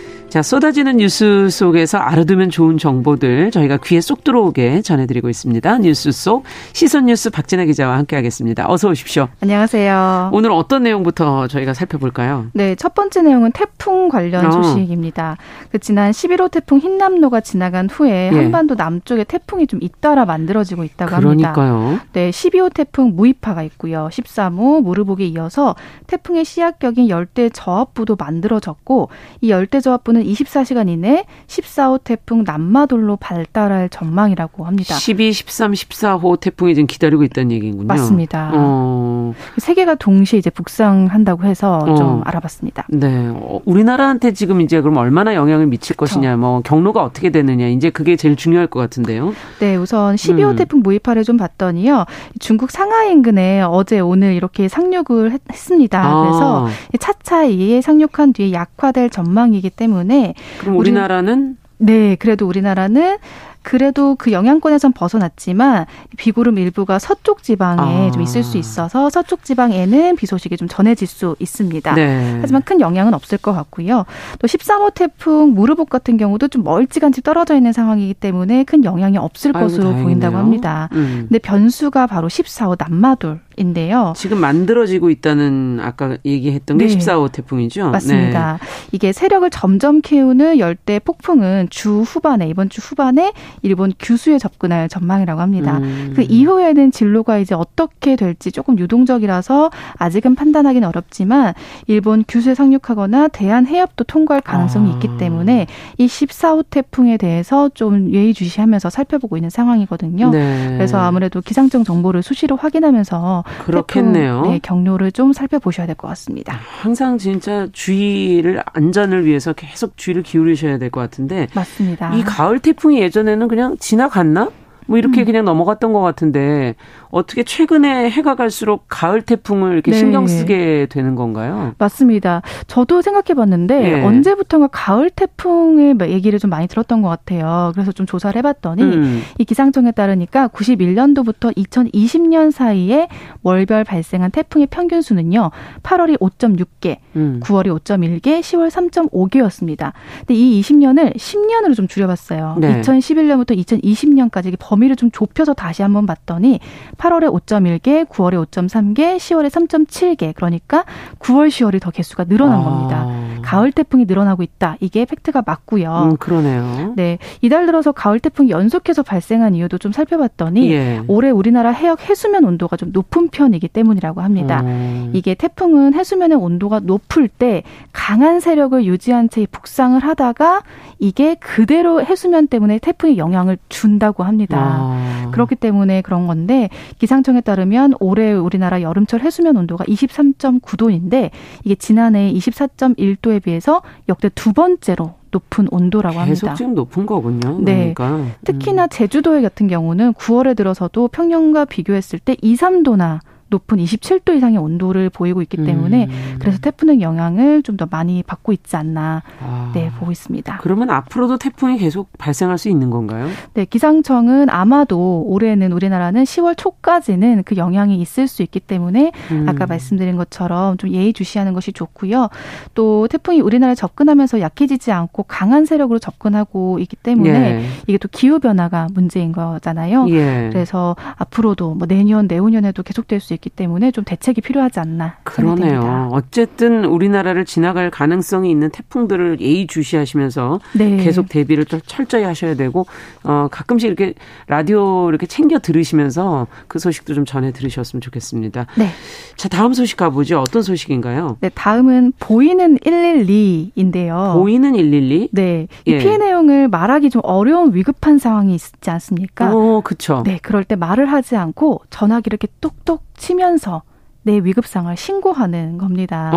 자, 쏟아지는 뉴스 속에서 알아두면 좋은 정보들 저희가 귀에 쏙 들어오게 전해드리고 있습니다. 뉴스 속 시선 뉴스 박진아 기자와 함께하겠습니다. 어서 오십시오. 안녕하세요. 오늘 어떤 내용부터 저희가 살펴볼까요? 네, 첫 번째 내용은 태풍 관련 어. 소식입니다. 그 지난 11호 태풍 흰남노가 지나간 후에 예. 한반도 남쪽에 태풍이 좀 잇따라 만들어지고 있다고 합니다. 그러니까요. 네, 12호 태풍 무이파가 있고요. 13호 무르복에 이어서 태풍의 시약격인 열대 저압부도 만들어졌고 이 열대 저압부는 오는 24시간 이내 14호 태풍 남마돌로 발달할 전망이라고 합니다. 12, 13, 14호 태풍이 지금 기다리고 있다는 얘기군요. 맞습니다. 어. 세 개가 동시에 이제 북상한다고 해서 어. 좀 알아봤습니다. 네. 어, 우리나라한테 지금 이제 그럼 얼마나 영향을 미칠. 것이냐, 뭐 경로가 어떻게 되느냐, 이제 그게 제일 중요할 것 같은데요. 네, 우선 12호 음. 태풍 무이파를 좀 봤더니요. 중국 상하이 인근에 어제 오늘 이렇게 상륙을 했, 습니다 아. 그래서 차차 이에 상륙한 뒤에 약화될 전망이기 때문에 때문에 그럼 우리나라는? 네, 그래도 우리나라는 그래도 그 영향권에선 벗어났지만 비구름 일부가 서쪽 지방에 아. 좀 있을 수 있어서 서쪽 지방에는 비 소식이 좀 전해질 수 있습니다. 네. 하지만 큰 영향은 없을 것 같고요. 또 13호 태풍 무르복 같은 경우도 좀 멀찌감치 떨어져 있는 상황이기 때문에 큰 영향이 없을 아이고, 것으로 다행이네요. 보인다고 합니다. 음. 근데 변수가 바로 14호 남마돌 인데요. 지금 만들어지고 있다는 아까 얘기했던 게 네. 14호 태풍이죠. 맞습니다. 네. 이게 세력을 점점 키우는 열대 폭풍은 주 후반에 이번 주 후반에 일본 규수에 접근할 전망이라고 합니다. 음. 그 이후에는 진로가 이제 어떻게 될지 조금 유동적이라서 아직은 판단하기는 어렵지만 일본 규수에 상륙하거나 대한 해협도 통과할 가능성이 아. 있기 때문에 이 14호 태풍에 대해서 좀 예의주시하면서 살펴보고 있는 상황이거든요. 네. 그래서 아무래도 기상청 정보를 수시로 확인하면서 그렇겠네요. 네, 경로를 좀 살펴보셔야 될 것 같습니다. 항상 진짜 주의를 안전을 위해서 계속 주의를 기울이셔야 될 것 같은데 맞습니다. 이 가을 태풍이 예전에는 그냥 지나갔나? 뭐 이렇게 음. 그냥 넘어갔던 것 같은데 어떻게 최근에 해가 갈수록 가을 태풍을 이렇게 네. 신경 쓰게 되는 건가요? 맞습니다. 저도 생각해 봤는데 네. 언제부턴가 가을 태풍의 얘기를 좀 많이 들었던 것 같아요. 그래서 좀 조사를 해봤더니 음. 이 기상청에 따르니까 91년도부터 2020년 사이에 월별 발생한 태풍의 평균 수는요. 8월이 5.6개, 음. 9월이 5.1개, 10월 3.5개였습니다. 근데 이 20년을 10년으로 좀 줄여봤어요. 네. 2011년부터 2020년까지 범위를 좀 좁혀서 다시 한번 봤더니 8월에 5.1개, 9월에 5.3개, 10월에 3.7개. 그러니까 9월, 10월이 더 개수가 늘어난 아. 겁니다. 가을 태풍이 늘어나고 있다. 이게 팩트가 맞고요. 음, 그러네요. 네. 이달 들어서 가을 태풍이 연속해서 발생한 이유도 좀 살펴봤더니 예. 올해 우리나라 해역 해수면 온도가 좀 높은 편이기 때문이라고 합니다. 음. 이게 태풍은 해수면의 온도가 높을 때 강한 세력을 유지한 채 북상을 하다가 이게 그대로 해수면 때문에 태풍이 영향을 준다고 합니다. 아. 그렇기 때문에 그런 건데 기상청에 따르면 올해 우리나라 여름철 해수면 온도가 23.9도인데 이게 지난해 24.1도에 비해서 역대 두 번째로 높은 온도라고 합니다. 계속 지금 높은 거군요. 네. 그러니까. 특히나 제주도에 같은 경우는 9월에 들어서도 평년과 비교했을 때 2, 3도나 높은 27도 이상의 온도를 보이고 있기 때문에 음. 그래서 태풍의 영향을 좀 더 많이 받고 있지 않나 아. 네 보고 있습니다. 그러면 앞으로도 태풍이 계속 발생할 수 있는 건가요? 네 기상청은 아마도 올해는 우리나라는 10월 초까지는 그 영향이 있을 수 있기 때문에 음. 아까 말씀드린 것처럼 좀 예의주시하는 것이 좋고요. 또 태풍이 우리나라에 접근하면서 약해지지 않고 강한 세력으로 접근하고 있기 때문에 예. 이게 또 기후 변화가 문제인 거잖아요. 예. 그래서 앞으로도 뭐 내년 내후년에도 계속될 수 있. 있기 때문에 좀 대책이 필요하지 않나 그러네요. 어쨌든 우리나라를 지나갈 가능성이 있는 태풍들을 예의주시하시면서 네. 계속 대비를 철저히 하셔야 되고 어 가끔씩 이렇게 라디오 이렇게 챙겨 들으시면서 그 소식도 좀 전해 들으셨으면 좋겠습니다. 네. 자, 다음 소식 가보죠. 어떤 소식인가요? 네, 다음은 보이는 112인데요. 보이는 112? 네. 이 예. 피해 내용을 말하기 좀 어려운 위급한 상황이 있지 않습니까? 어, 그렇죠. 네, 그럴 때 말을 하지 않고 전화기를 이렇게 뚝뚝 치면서 내 위급상을 신고하는 겁니다.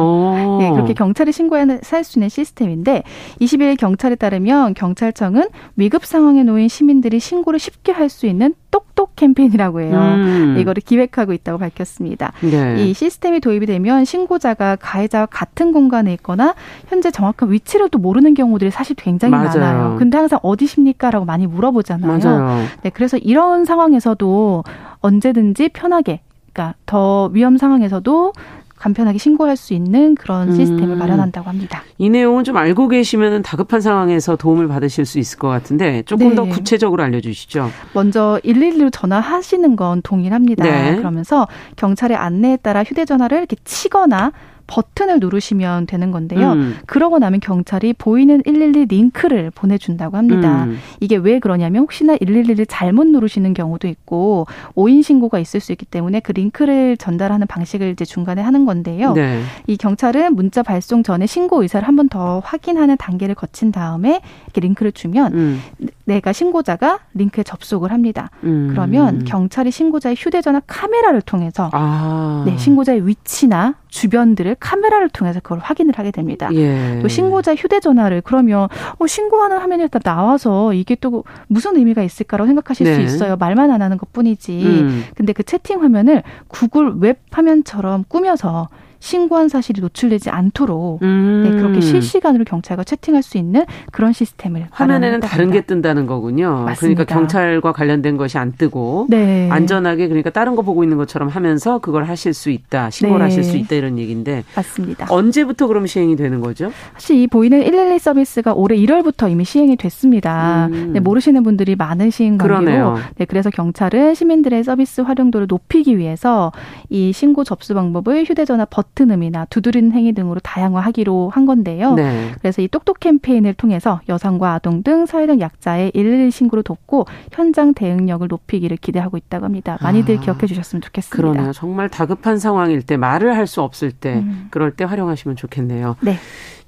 네, 그렇게 경찰에 신고할 수 있는 시스템인데 20일 경찰에 따르면 경찰청은 위급 상황에 놓인 시민들이 신고를 쉽게 할 수 있는 똑똑 캠페인이라고 해요. 음. 이거를 기획하고 있다고 밝혔습니다. 네. 이 시스템이 도입이 되면 신고자가 가해자와 같은 공간에 있거나 현재 정확한 위치를 또 모르는 경우들이 사실 굉장히 맞아요. 많아요. 근데 항상 어디십니까라고 많이 물어보잖아요. 맞아요. 네, 그래서 이런 상황에서도 언제든지 편하게 그러니까 더 위험 상황에서도 간편하게 신고할 수 있는 그런 음. 시스템을 음. 마련한다고 합니다. 이 내용은 좀 알고 계시면 다급한 상황에서 도움을 받으실 수 있을 것 같은데 조금 네. 더 구체적으로 알려주시죠. 먼저 112로 전화하시는 건 동일합니다. 네. 그러면서 경찰의 안내에 따라 휴대전화를 이렇게 치거나 버튼을 누르시면 되는 건데요. 음. 그러고 나면 경찰이 보이는 112 링크를 보내준다고 합니다. 음. 이게 왜 그러냐면 혹시나 112를 잘못 누르시는 경우도 있고 오인 신고가 있을 수 있기 때문에 그 링크를 전달하는 방식을 이제 중간에 하는 건데요. 네. 이 경찰은 문자 발송 전에 신고 의사를 한 번 더 확인하는 단계를 거친 다음에 이렇게 링크를 주면 음. 내가 신고자가 링크에 접속을 합니다. 음. 그러면 경찰이 신고자의 휴대전화 카메라를 통해서 아. 네, 신고자의 위치나 주변들을 카메라를 통해서 그걸 확인을 하게 됩니다. 예. 또 신고자 휴대전화를 그러면 어, 신고하는 화면이 일단 나와서 이게 또 무슨 의미가 있을까라고 생각하실 네. 수 있어요. 말만 안 하는 것뿐이지. 음. 근데 그 채팅 화면을 구글 웹 화면처럼 꾸며서 신고한 사실이 노출되지 않도록 음. 네, 그렇게 실시간으로 경찰과 채팅할 수 있는 그런 시스템을 화면에는 다른 게 뜬다는 거군요. 맞습니다. 그러니까 경찰과 관련된 것이 안 뜨고 네. 안전하게 그러니까 다른 거 보고 있는 것처럼 하면서 그걸 하실 수 있다, 신고를 네. 하실 수 있다 이런 얘기인데 맞습니다. 언제부터 그럼 시행이 되는 거죠? 사실 이 보이는 112 서비스가 올해 1월부터 이미 시행이 됐습니다. 음. 네, 모르시는 분들이 많으신 관계로 네, 그래서 경찰은 시민들의 서비스 활용도를 높이기 위해서 이 신고 접수 방법을 휴대전화 버튼 버튼음이나 두드리는 행위 등으로 다양화하기로 한 건데요. 네. 그래서 이 똑똑 캠페인을 통해서 여성과 아동 등 사회적 약자의 112 신고를 돕고 현장 대응력을 높이기를 기대하고 있다고 합니다. 많이들 아, 기억해 주셨으면 좋겠습니다. 그러네요. 정말 다급한 상황일 때 말을 할 수 없을 때 음. 그럴 때 활용하시면 좋겠네요. 네.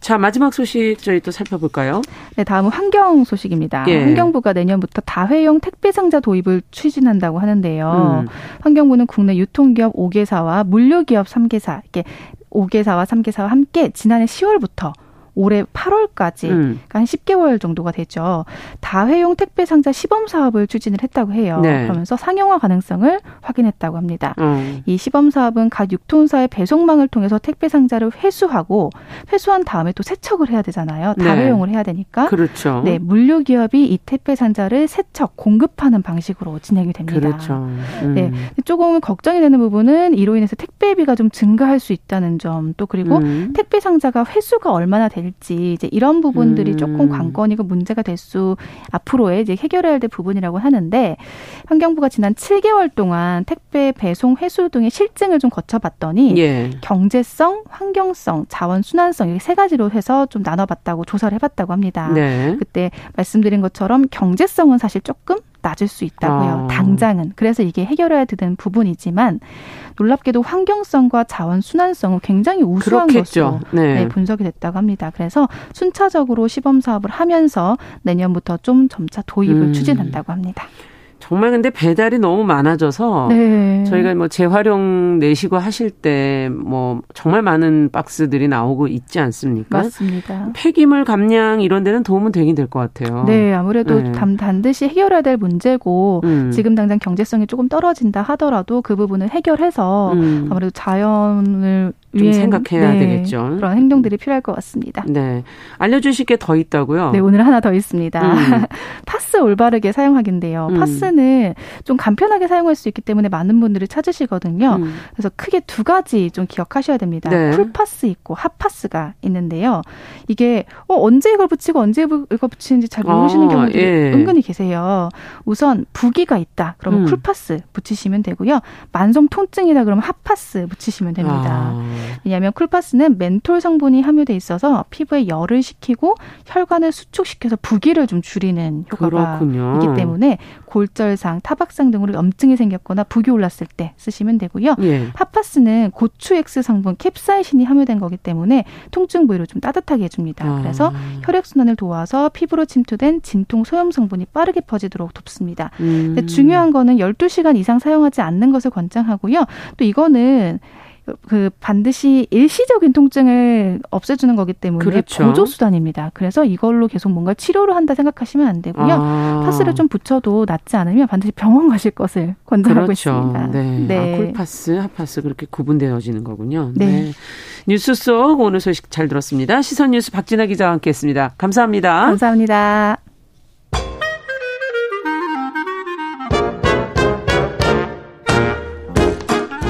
자, 마지막 소식 저희 또 살펴볼까요? 네, 다음은 환경 소식입니다. 예. 환경부가 내년부터 다회용 택배 상자 도입을 추진한다고 하는데요. 음. 환경부는 국내 유통기업 5개사와 물류기업 3개사, 이렇게 5개사와 3개사와 함께 지난해 10월부터 올해 8월까지 음. 그러니까 한 10개월 정도가 되죠. 다회용 택배 상자 시범 사업을 추진을 했다고 해요. 네. 그러면서 상용화 가능성을 확인했다고 합니다. 음. 이 시범 사업은 각 유통사의 배송망을 통해서 택배 상자를 회수하고 회수한 다음에 또 세척을 해야 되잖아요. 네. 다회용을 네. 해야 되니까. 그렇죠. 네, 물류 기업이 이 택배 상자를 세척 공급하는 방식으로 진행이 됩니다. 그렇죠. 음. 네, 조금 걱정이 되는 부분은 이로 인해서 택배비가 좀 증가할 수 있다는 점, 또 그리고 음. 택배 상자가 회수가 얼마나 될 될지 이제 이런 부분들이 음. 조금 관건이고 문제가 될 수 앞으로의 이제 해결해야 될 부분이라고 하는데 환경부가 지난 7개월 동안 택배 배송 회수 등의 실증을 좀 거쳐봤더니 예. 경제성, 환경성, 자원 순환성 이렇게 세 가지로 해서 좀 나눠봤다고 조사를 해봤다고 합니다. 네. 그때 말씀드린 것처럼 경제성은 사실 조금 낮을 수 있다고요. 아. 당장은. 그래서 이게 해결해야 되는 부분이지만 놀랍게도 환경성과 자원 순환성은 굉장히 우수한 그렇겠죠. 것으로 네. 네, 분석이 됐다고 합니다. 그래서 순차적으로 시범 사업을 하면서 내년부터 좀 점차 도입을 음. 추진한다고 합니다. 정말 근데 배달이 너무 많아져서 네. 저희가 뭐 재활용 내시고 하실 때 뭐 정말 많은 박스들이 나오고 있지 않습니까? 맞습니다. 폐기물 감량 이런 데는 도움은 되긴 될 것 같아요. 네, 아무래도 네. 반드시 해결해야 될 문제고 음. 지금 당장 경제성이 조금 떨어진다 하더라도 그 부분을 해결해서 음. 아무래도 자연을 좀 생각해야 네, 되겠죠. 그런 행동들이 필요할 것 같습니다. 네. 알려주실 게 더 있다고요? 네, 오늘 하나 더 있습니다. 음. *laughs* 파스 올바르게 사용하기인데요. 음. 파스는 좀 간편하게 사용할 수 있기 때문에 많은 분들이 찾으시거든요. 음. 그래서 크게 두 가지 좀 기억하셔야 됩니다. 네. 쿨파스 있고 핫파스가 있는데요. 이게 어, 언제 이걸 붙이고 언제 이걸 붙이는지 잘 모르시는 아, 경우들이 예. 은근히 계세요. 우선 부기가 있다. 그러면 음. 쿨파스 붙이시면 되고요. 만성 통증이다 그러면 핫파스 붙이시면 됩니다. 아. 왜냐하면 쿨파스는 멘톨 성분이 함유돼 있어서 피부에 열을 식히고 혈관을 수축시켜서 부기를 좀 줄이는 효과가 그렇군요. 있기 때문에 골절상, 타박상 등으로 염증이 생겼거나 부기 올랐을 때 쓰시면 되고요. 예. 핫파스는 고추엑스 성분 캡사이신이 함유된 거기 때문에 통증 부위를 좀 따뜻하게 해줍니다. 아. 그래서 혈액순환을 도와서 피부로 침투된 진통 소염 성분이 빠르게 퍼지도록 돕습니다. 음. 근데 중요한 거는 12시간 이상 사용하지 않는 것을 권장하고요. 또 이거는 그 반드시 일시적인 통증을 없애주는 거기 때문에 그렇죠. 보조 수단입니다. 그래서 이걸로 계속 뭔가 치료를 한다 생각하시면 안 되고요. 아. 파스를 좀 붙여도 낫지 않으면 반드시 병원 가실 것을 권장하고 그렇죠. 있습니다. 네. 네. 아, 쿨파스, 핫파스 그렇게 구분되어지는 거군요. 네. 네. 뉴스 속 오늘 소식 잘 들었습니다. 시선 뉴스 박진아 기자와 함께했습니다. 감사합니다. 감사합니다.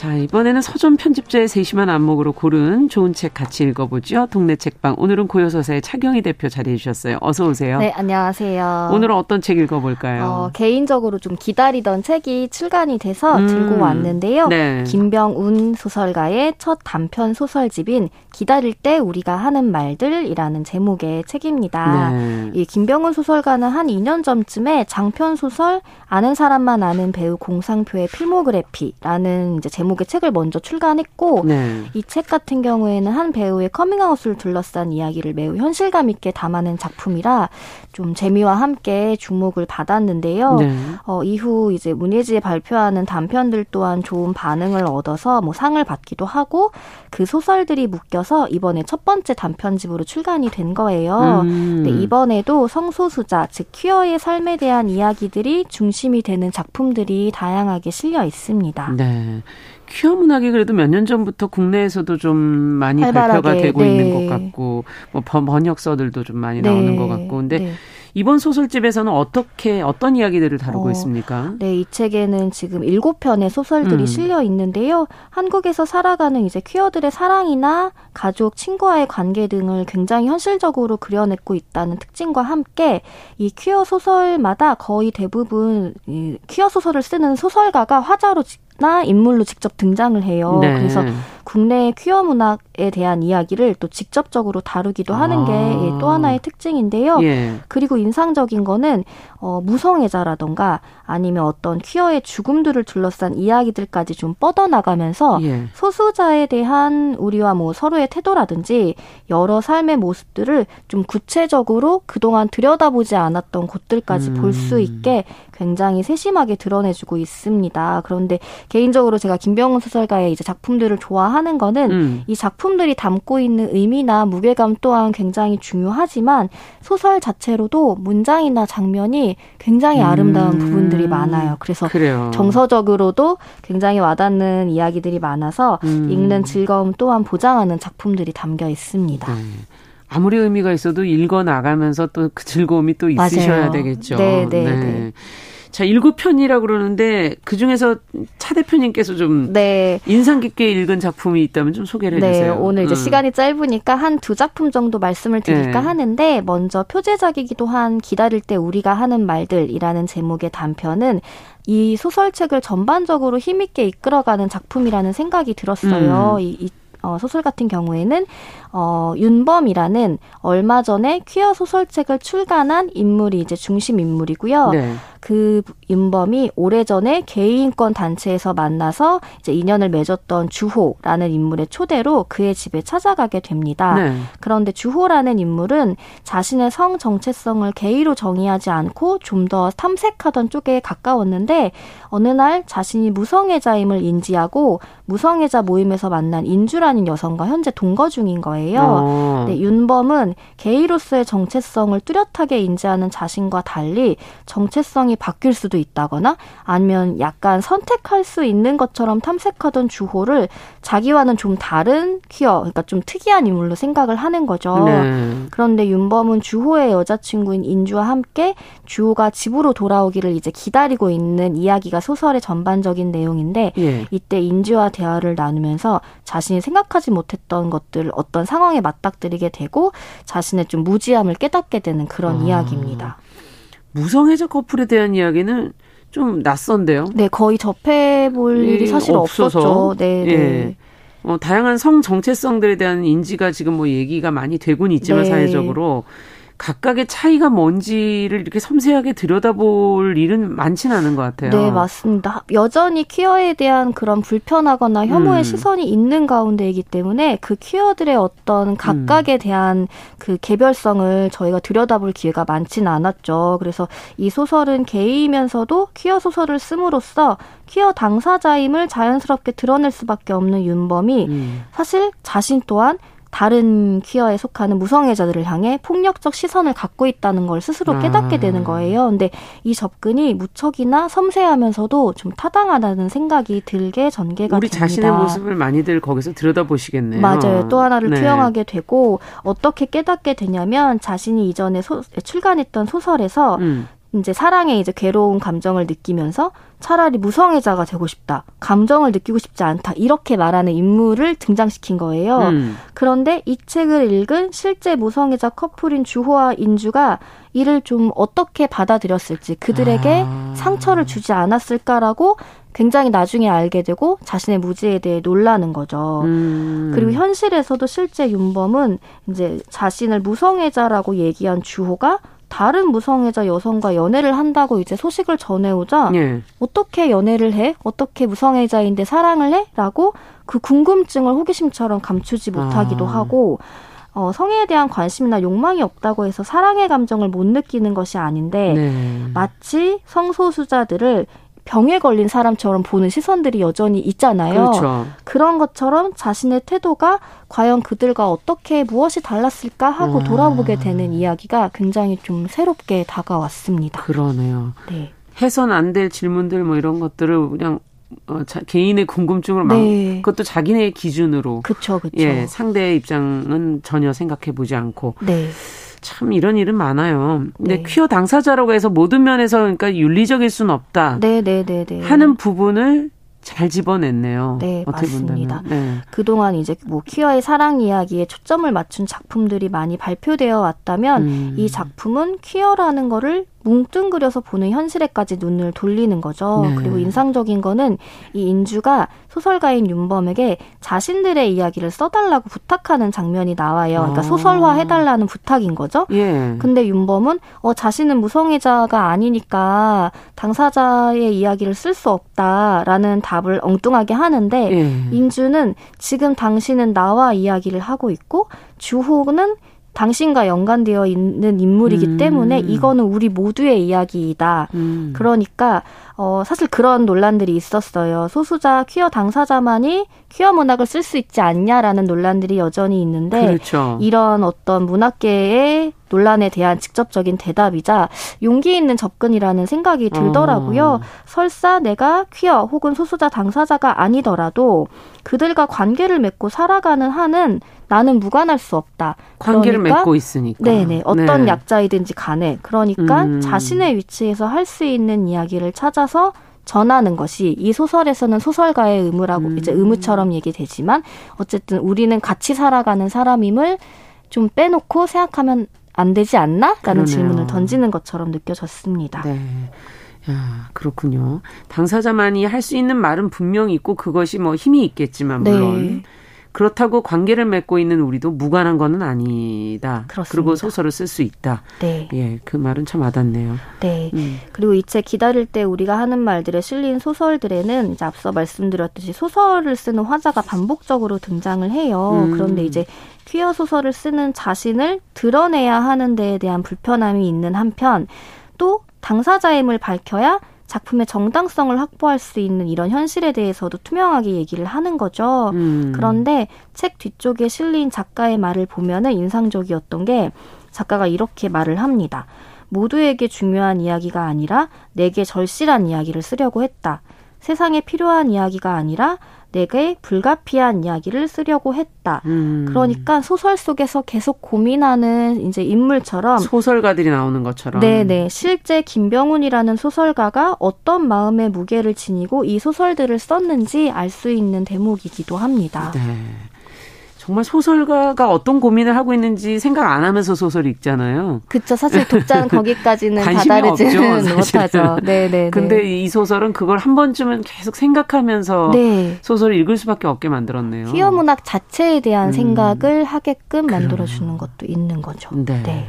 자, 이번에는 서점 편집자의 세심한 안목으로 고른 좋은 책 같이 읽어보죠. 동네 책방. 오늘은 고요서사의 차경희 대표 자리해 주셨어요. 어서 오세요. 네, 안녕하세요. 오늘은 어떤 책 읽어볼까요? 어, 개인적으로 좀 기다리던 책이 출간이 돼서 음, 들고 왔는데요. 네. 김병운 소설가의 첫 단편 소설집인 기다릴 때 우리가 하는 말들이라는 제목의 책입니다. 네. 이 김병운 소설가는 한 2년 전쯤에 장편 소설 아는 사람만 아는 배우 공상표의 필모그래피라는 이제 제목 제목의 책을 먼저 출간했고 네. 이책 같은 경우에는 한 배우의 커밍아웃을 둘러싼 이야기를 매우 현실감 있게 담아낸 작품이라 좀 재미와 함께 주목을 받았는데요. 네. 어, 이후 이제 문예지에 발표하는 단편들 또한 좋은 반응을 얻어서 뭐 상을 받기도 하고 그 소설들이 묶여서 이번에 첫 번째 단편집으로 출간이 된 거예요. 음. 네, 이번에도 성소수자 즉 퀴어의 삶에 대한 이야기들이 중심이 되는 작품들이 다양하게 실려 있습니다. 네. 퀴어 문학이 그래도 몇 년 전부터 국내에서도 좀 많이 활발하게, 발표가 되고 네. 있는 것 같고 뭐 번역서들도 좀 많이 네. 나오는 것 같고 근데 네. 이번 소설집에서는 어떻게 어떤 이야기들을 다루고 어, 있습니까? 네, 이 책에는 지금 일곱 편의 소설들이 음. 실려 있는데요. 한국에서 살아가는 이제 퀴어들의 사랑이나 가족, 친구와의 관계 등을 굉장히 현실적으로 그려내고 있다는 특징과 함께 이 퀴어 소설마다 거의 대부분 이 퀴어 소설을 쓰는 소설가가 화자로 나 인물로 직접 등장을 해요. 네. 그래서 국내 퀴어 문학에 대한 이야기를 또 직접적으로 다루기도 하는 아. 게또 하나의 특징인데요. 예. 그리고 인상적인 거는 어, 무성애자라던가 아니면 어떤 퀴어의 죽음들을 둘러싼 이야기들까지 좀 뻗어나가면서 예. 소수자에 대한 우리와 뭐 서로의 태도라든지 여러 삶의 모습들을 좀 구체적으로 그동안 들여다보지 않았던 곳들까지 음. 볼수 있게 굉장히 세심하게 드러내주고 있습니다. 그런데 개인적으로 제가 김병훈 소설가의 이제 작품들을 좋아하는 거는 음. 이 작품들이 담고 있는 의미나 무게감 또한 굉장히 중요하지만 소설 자체로도 문장이나 장면이 굉장히 아름다운 음. 부분들이 많아요. 그래서 그래요. 정서적으로도 굉장히 와닿는 이야기들이 많아서 음. 읽는 즐거움 또한 보장하는 작품들이 담겨 있습니다. 네. 아무리 의미가 있어도 읽어 나가면서 또 그 즐거움이 또 있으셔야 맞아요. 되겠죠. 네, 네, 네. 네. 자, 일곱 편이라 그러는데 그 중에서 차 대표님께서 좀 네. 인상 깊게 읽은 작품이 있다면 좀 소개를 해 네, 주세요. 오늘 이제 음. 시간이 짧으니까 한 두 작품 정도 말씀을 드릴까 네. 하는데 먼저 표제작이기도 한 기다릴 때 우리가 하는 말들이라는 제목의 단편은 이 소설책을 전반적으로 힘있게 이끌어가는 작품이라는 생각이 들었어요. 음. 이, 이 어, 소설 같은 경우에는 어, 윤범이라는 얼마 전에 퀴어 소설책을 출간한 인물이 이제 중심 인물이고요. 네. 그 윤범이 오래전에 개인권 단체에서 만나서 이제 인연을 맺었던 주호라는 인물의 초대로 그의 집에 찾아가게 됩니다. 네. 그런데 주호라는 인물은 자신의 성 정체성을 게이로 정의하지 않고 좀 더 탐색하던 쪽에 가까웠는데 어느 날 자신이 무성애자임을 인지하고 무성애자 모임에서 만난 인주라는 여성과 현재 동거 중인 거예요. 어. 네, 윤범은 게이로서의 정체성을 뚜렷하게 인지하는 자신과 달리 정체성이 바뀔 수도 있다거나 아니면 약간 선택할 수 있는 것처럼 탐색하던 주호를 자기와는 좀 다른 퀴어, 그러니까 좀 특이한 인물로 생각을 하는 거죠. 네. 그런데 윤범은 주호의 여자친구인 인주와 함께 주호가 집으로 돌아오기를 이제 기다리고 있는 이야기가 소설의 전반적인 내용인데 예. 이때 인주와 대화를 나누면서 자신이 생각하지 못했던 것들 어떤 상황에 맞닥뜨리게 되고 자신의 좀 무지함을 깨닫게 되는 그런 아. 이야기입니다. 무성애자 커플에 대한 이야기는 좀 낯선데요. 네, 거의 접해볼 일이 사실 없어서. 없었죠. 네, 예. 네. 어, 다양한 성 정체성들에 대한 인지가 지금 뭐 얘기가 많이 되곤 있지만 네. 사회적으로 각각의 차이가 뭔지를 이렇게 섬세하게 들여다볼 일은 많지는 않은 것 같아요. 네, 맞습니다. 여전히 퀴어에 대한 그런 불편하거나 혐오의 음. 시선이 있는 가운데이기 때문에 그 퀴어들의 어떤 각각에 음. 대한 그 개별성을 저희가 들여다볼 기회가 많지는 않았죠. 그래서 이 소설은 게이면서도 퀴어 소설을 씀으로써 퀴어 당사자임을 자연스럽게 드러낼 수밖에 없는 윤범이 음. 사실 자신 또한 다른 퀴어에 속하는 무성애자들을 향해 폭력적 시선을 갖고 있다는 걸 스스로 깨닫게 아. 되는 거예요. 근데 이 접근이 무척이나 섬세하면서도 좀 타당하다는 생각이 들게 전개가 우리 됩니다. 자신의 모습을 많이들 거기서 들여다보시겠네요. 맞아요. 또 하나를 네. 투영하게 되고 어떻게 깨닫게 되냐면 자신이 이전에 소, 출간했던 소설에서 음. 이제 사랑에 이제 괴로운 감정을 느끼면서 차라리 무성애자가 되고 싶다. 감정을 느끼고 싶지 않다. 이렇게 말하는 인물을 등장시킨 거예요. 음. 그런데 이 책을 읽은 실제 무성애자 커플인 주호와 인주가 이를 좀 어떻게 받아들였을지 그들에게 아. 상처를 주지 않았을까라고 굉장히 나중에 알게 되고 자신의 무지에 대해 놀라는 거죠. 음. 그리고 현실에서도 실제 윤범은 이제 자신을 무성애자라고 얘기한 주호가 다른 무성애자 여성과 연애를 한다고 이제 소식을 전해오자 예. 어떻게 연애를 해? 어떻게 무성애자인데 사랑을 해? 라고 그 궁금증을 호기심처럼 감추지 못하기도 아. 하고 어, 성에 대한 관심이나 욕망이 없다고 해서 사랑의 감정을 못 느끼는 것이 아닌데 네. 마치 성소수자들을 병에 걸린 사람처럼 보는 시선들이 여전히 있잖아요. 그렇죠. 그런 것처럼 자신의 태도가 과연 그들과 어떻게 무엇이 달랐을까 하고 와. 돌아보게 되는 이야기가 굉장히 좀 새롭게 다가왔습니다. 그러네요. 네. 해선 안 될 질문들 뭐 이런 것들을 그냥 어, 자, 개인의 궁금증을 막 네. 그것도 자기네 기준으로 그쵸, 그쵸. 예, 상대의 입장은 전혀 생각해 보지 않고 네. 참 이런 일은 많아요. 근데 네. 퀴어 당사자라고 해서 모든 면에서 그러니까 윤리적일 수는 없다. 네, 네, 네, 네. 하는 부분을 잘 집어냈네요. 네, 맞습니다. 네. 그동안 이제 뭐 퀴어의 사랑 이야기에 초점을 맞춘 작품들이 많이 발표되어 왔다면 음. 이 작품은 퀴어라는 거를 뭉뚱그려서 보는 현실에까지 눈을 돌리는 거죠. 네. 그리고 인상적인 거는 이 인주가 소설가인 윤범에게 자신들의 이야기를 써달라고 부탁하는 장면이 나와요. 그러니까 아. 소설화 해달라는 부탁인 거죠. 예. 근데 윤범은 어 자신은 무성애자가 아니니까 당사자의 이야기를 쓸 수 없다라는 답을 엉뚱하게 하는데 예. 인주는 지금 당신은 나와 이야기를 하고 있고 주호는 당신과 연관되어 있는 인물이기 음. 때문에 이거는 우리 모두의 이야기이다. 음. 그러니까 어 사실 그런 논란들이 있었어요. 소수자 퀴어 당사자만이 퀴어 문학을 쓸 수 있지 않냐라는 논란들이 여전히 있는데 그렇죠. 이런 어떤 문학계의 논란에 대한 직접적인 대답이자 용기 있는 접근이라는 생각이 들더라고요. 어. 설사 내가 퀴어 혹은 소수자 당사자가 아니더라도 그들과 관계를 맺고 살아가는 한은 나는 무관할 수 없다. 관계를 그러니까, 맺고 있으니까. 네네. 어떤 네. 약자이든지 간에. 그러니까 음. 자신의 위치에서 할 수 있는 이야기를 찾아서 전하는 것이 이 소설에서는 소설가의 의무라고 음. 이제 의무처럼 얘기되지만 어쨌든 우리는 같이 살아가는 사람임을 좀 빼놓고 생각하면 안 되지 않나? 라는 질문을 던지는 것처럼 느껴졌습니다. 네. 야, 그렇군요. 당사자만이 할 수 있는 말은 분명히 있고 그것이 뭐 힘이 있겠지만 물론 네. 그렇다고 관계를 맺고 있는 우리도 무관한 거는 아니다. 그렇습니다. 그리고 소설을 쓸 수 있다. 네. 예, 그 말은 참 와닿네요. 네. 음. 그리고 이제 기다릴 때 우리가 하는 말들에 실린 소설들에는 이제 앞서 말씀드렸듯이 소설을 쓰는 화자가 반복적으로 등장을 해요. 음. 그런데 이제 퀴어 소설을 쓰는 자신을 드러내야 하는 데에 대한 불편함이 있는 한편 또 당사자임을 밝혀야 작품의 정당성을 확보할 수 있는 이런 현실에 대해서도 투명하게 얘기를 하는 거죠. 음. 그런데 책 뒤쪽에 실린 작가의 말을 보면은 인상적이었던 게 작가가 이렇게 말을 합니다. 모두에게 중요한 이야기가 아니라 내게 절실한 이야기를 쓰려고 했다. 세상에 필요한 이야기가 아니라 내게 불가피한 이야기를 쓰려고 했다. 음. 그러니까 소설 속에서 계속 고민하는 이제 인물처럼 소설가들이 나오는 것처럼. 네네. 실제 김병훈이라는 소설가가 어떤 마음의 무게를 지니고 이 소설들을 썼는지 알 수 있는 대목이기도 합니다. 네. 정말 소설가가 어떤 고민을 하고 있는지 생각 안 하면서 소설 읽잖아요. 그렇죠. 사실 독자는 *laughs* 거기까지는 다다르지는 못하죠. 네, 네. 근데 이 소설은 그걸 한 번쯤은 계속 생각하면서 네. 소설을 읽을 수밖에 없게 만들었네요. 휘어 문학 자체에 대한 음. 생각을 하게끔 만들어 주는 것도 있는 거죠. 네. 네.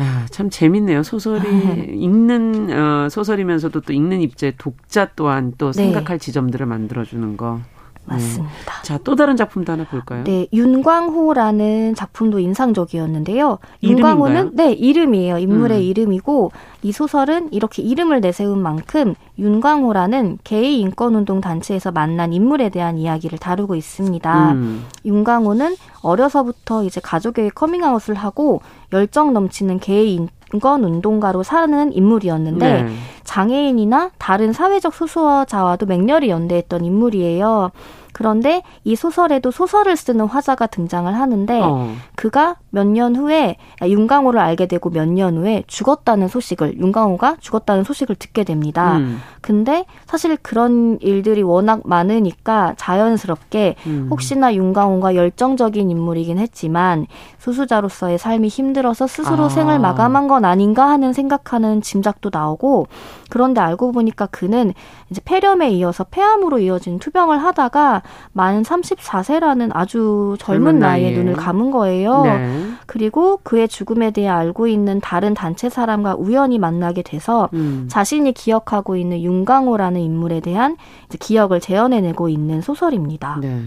야, 참 재밌네요. 소설이 *laughs* 읽는 어, 소설이면서도 또 읽는 입체 독자 또한 또 네. 생각할 지점들을 만들어 주는 거. 맞습니다. 음. 자, 또 다른 작품도 하나 볼까요? 네, 윤광호라는 작품도 인상적이었는데요. 윤광호는 네, 이름이에요. 인물의 음. 이름이고 이 소설은 이렇게 이름을 내세운 만큼 윤광호라는 게이 인권 운동 단체에서 만난 인물에 대한 이야기를 다루고 있습니다. 음. 윤광호는 어려서부터 이제 가족에게 커밍아웃을 하고 열정 넘치는 게이 인권 운동가로 사는 인물이었는데 네. 장애인이나 다른 사회적 소수자와도 맹렬히 연대했던 인물이에요. 그런데 이 소설에도 소설을 쓰는 화자가 등장을 하는데 어. 그가 몇 년 후에 윤강호를 알게 되고 몇 년 후에 죽었다는 소식을 윤강호가 죽었다는 소식을 듣게 됩니다. 음. 근데 사실 그런 일들이 워낙 많으니까 자연스럽게 음. 혹시나 윤강호가 열정적인 인물이긴 했지만 소수자로서의 삶이 힘들어서 스스로 아. 생을 마감한 건 아닌가 하는 생각하는 짐작도 나오고 그런데 알고 보니까 그는 이제 폐렴에 이어서 폐암으로 이어진 투병을 하다가 만 34세라는 아주 젊은, 나이에, 나이에 눈을 감은 거예요. 네. 그리고 그의 죽음에 대해 알고 있는 다른 단체 사람과 우연히 만나게 돼서 음. 자신이 기억하고 있는 윤강호라는 인물에 대한 기억을 재현해내고 있는 소설입니다. 네.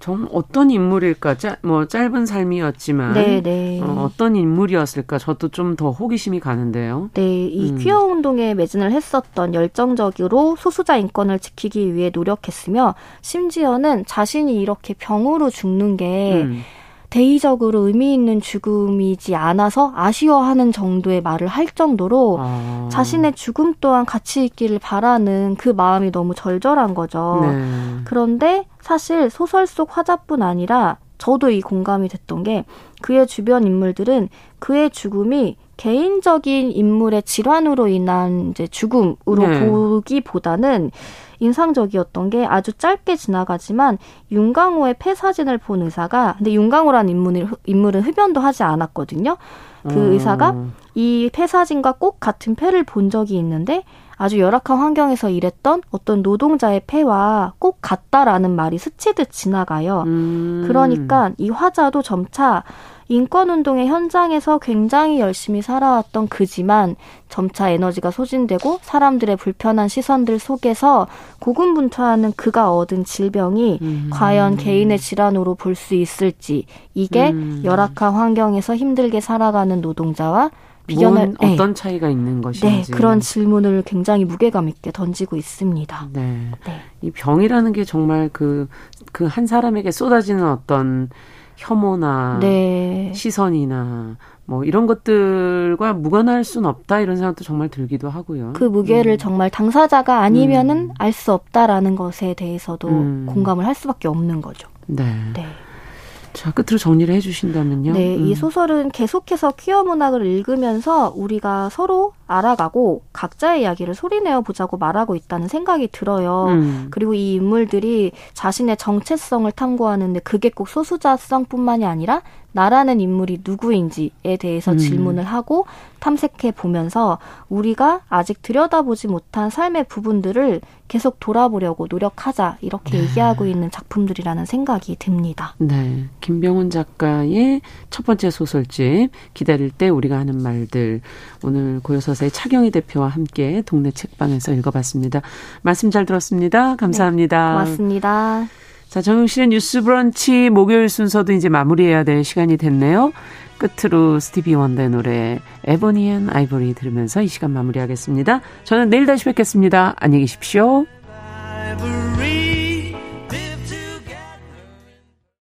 좀 어떤 인물일까? 짜, 뭐 짧은 삶이었지만 네, 네. 어, 떤 인물이었을까? 저도 좀 더 호기심이 가는데요. 네, 이 음. 퀴어 운동에 매진을 했었던 열정적으로 소수자 인권을 지키기 위해 노력했으며 심지어는 자신이 이렇게 병으로 죽는 게 음. 대의적으로 의미 있는 죽음이지 않아서 아쉬워하는 정도의 말을 할 정도로 아. 자신의 죽음 또한 가치 있기를 바라는 그 마음이 너무 절절한 거죠. 네. 그런데 사실 소설 속 화자뿐 아니라 저도 이 공감이 됐던 게 그의 주변 인물들은 그의 죽음이 개인적인 인물의 질환으로 인한 이제 죽음으로 네. 보기보다는 인상적이었던 게 아주 짧게 지나가지만 윤강호의 폐 사진을 본 의사가 근데 윤강호라는 인물을, 인물은 흡연도 하지 않았거든요. 그 음. 의사가 이 폐 사진과 꼭 같은 폐를 본 적이 있는데 아주 열악한 환경에서 일했던 어떤 노동자의 폐와 꼭 같다라는 말이 스치듯 지나가요. 음. 그러니까 이 화자도 점차 인권운동의 현장에서 굉장히 열심히 살아왔던 그지만 점차 에너지가 소진되고 사람들의 불편한 시선들 속에서 고군분투하는 그가 얻은 질병이 음. 과연 개인의 질환으로 볼 수 있을지 이게 음. 열악한 환경에서 힘들게 살아가는 노동자와 비견을 네. 어떤 차이가 있는 것인지 네, 그런 질문을 굉장히 무게감 있게 던지고 있습니다. 네. 네. 이 병이라는 게 정말 그 그 한 사람에게 쏟아지는 어떤 혐오나 네. 시선이나 뭐 이런 것들과 무관할 수는 없다 이런 생각도 정말 들기도 하고요. 그 무게를 음. 정말 당사자가 아니면은 음. 알수 없다라는 것에 대해서도 음. 공감을 할 수밖에 없는 거죠. 네. 네. 자, 끝으로 정리를 해 주신다면요. 네, 이 음. 소설은 계속해서 퀴어 문학을 읽으면서 우리가 서로 알아가고 각자의 이야기를 소리내어 보자고 말하고 있다는 생각이 들어요. 음. 그리고 이 인물들이 자신의 정체성을 탐구하는데 그게 꼭 소수자성뿐만이 아니라 나라는 인물이 누구인지에 대해서 음. 질문을 하고 탐색해 보면서 우리가 아직 들여다보지 못한 삶의 부분들을 계속 돌아보려고 노력하자 이렇게 네. 얘기하고 있는 작품들이라는 생각이 듭니다. 네, 김병훈 작가의 첫 번째 소설집 기다릴 때 우리가 하는 말들 오늘 고요서 사의 차경희 대표와 함께 동네 책방에서 읽어봤습니다. 말씀 잘 들었습니다. 감사합니다. 네, 고맙습니다. 자, 정용실의 뉴스 브런치 목요일 순서도 이제 마무리해야 될 시간이 됐네요. 끝으로 스티비 원더의 노래 Ebony and Ivory 들으면서 이 시간 마무리하겠습니다. 저는 내일 다시 뵙겠습니다. 안녕히 계십시오.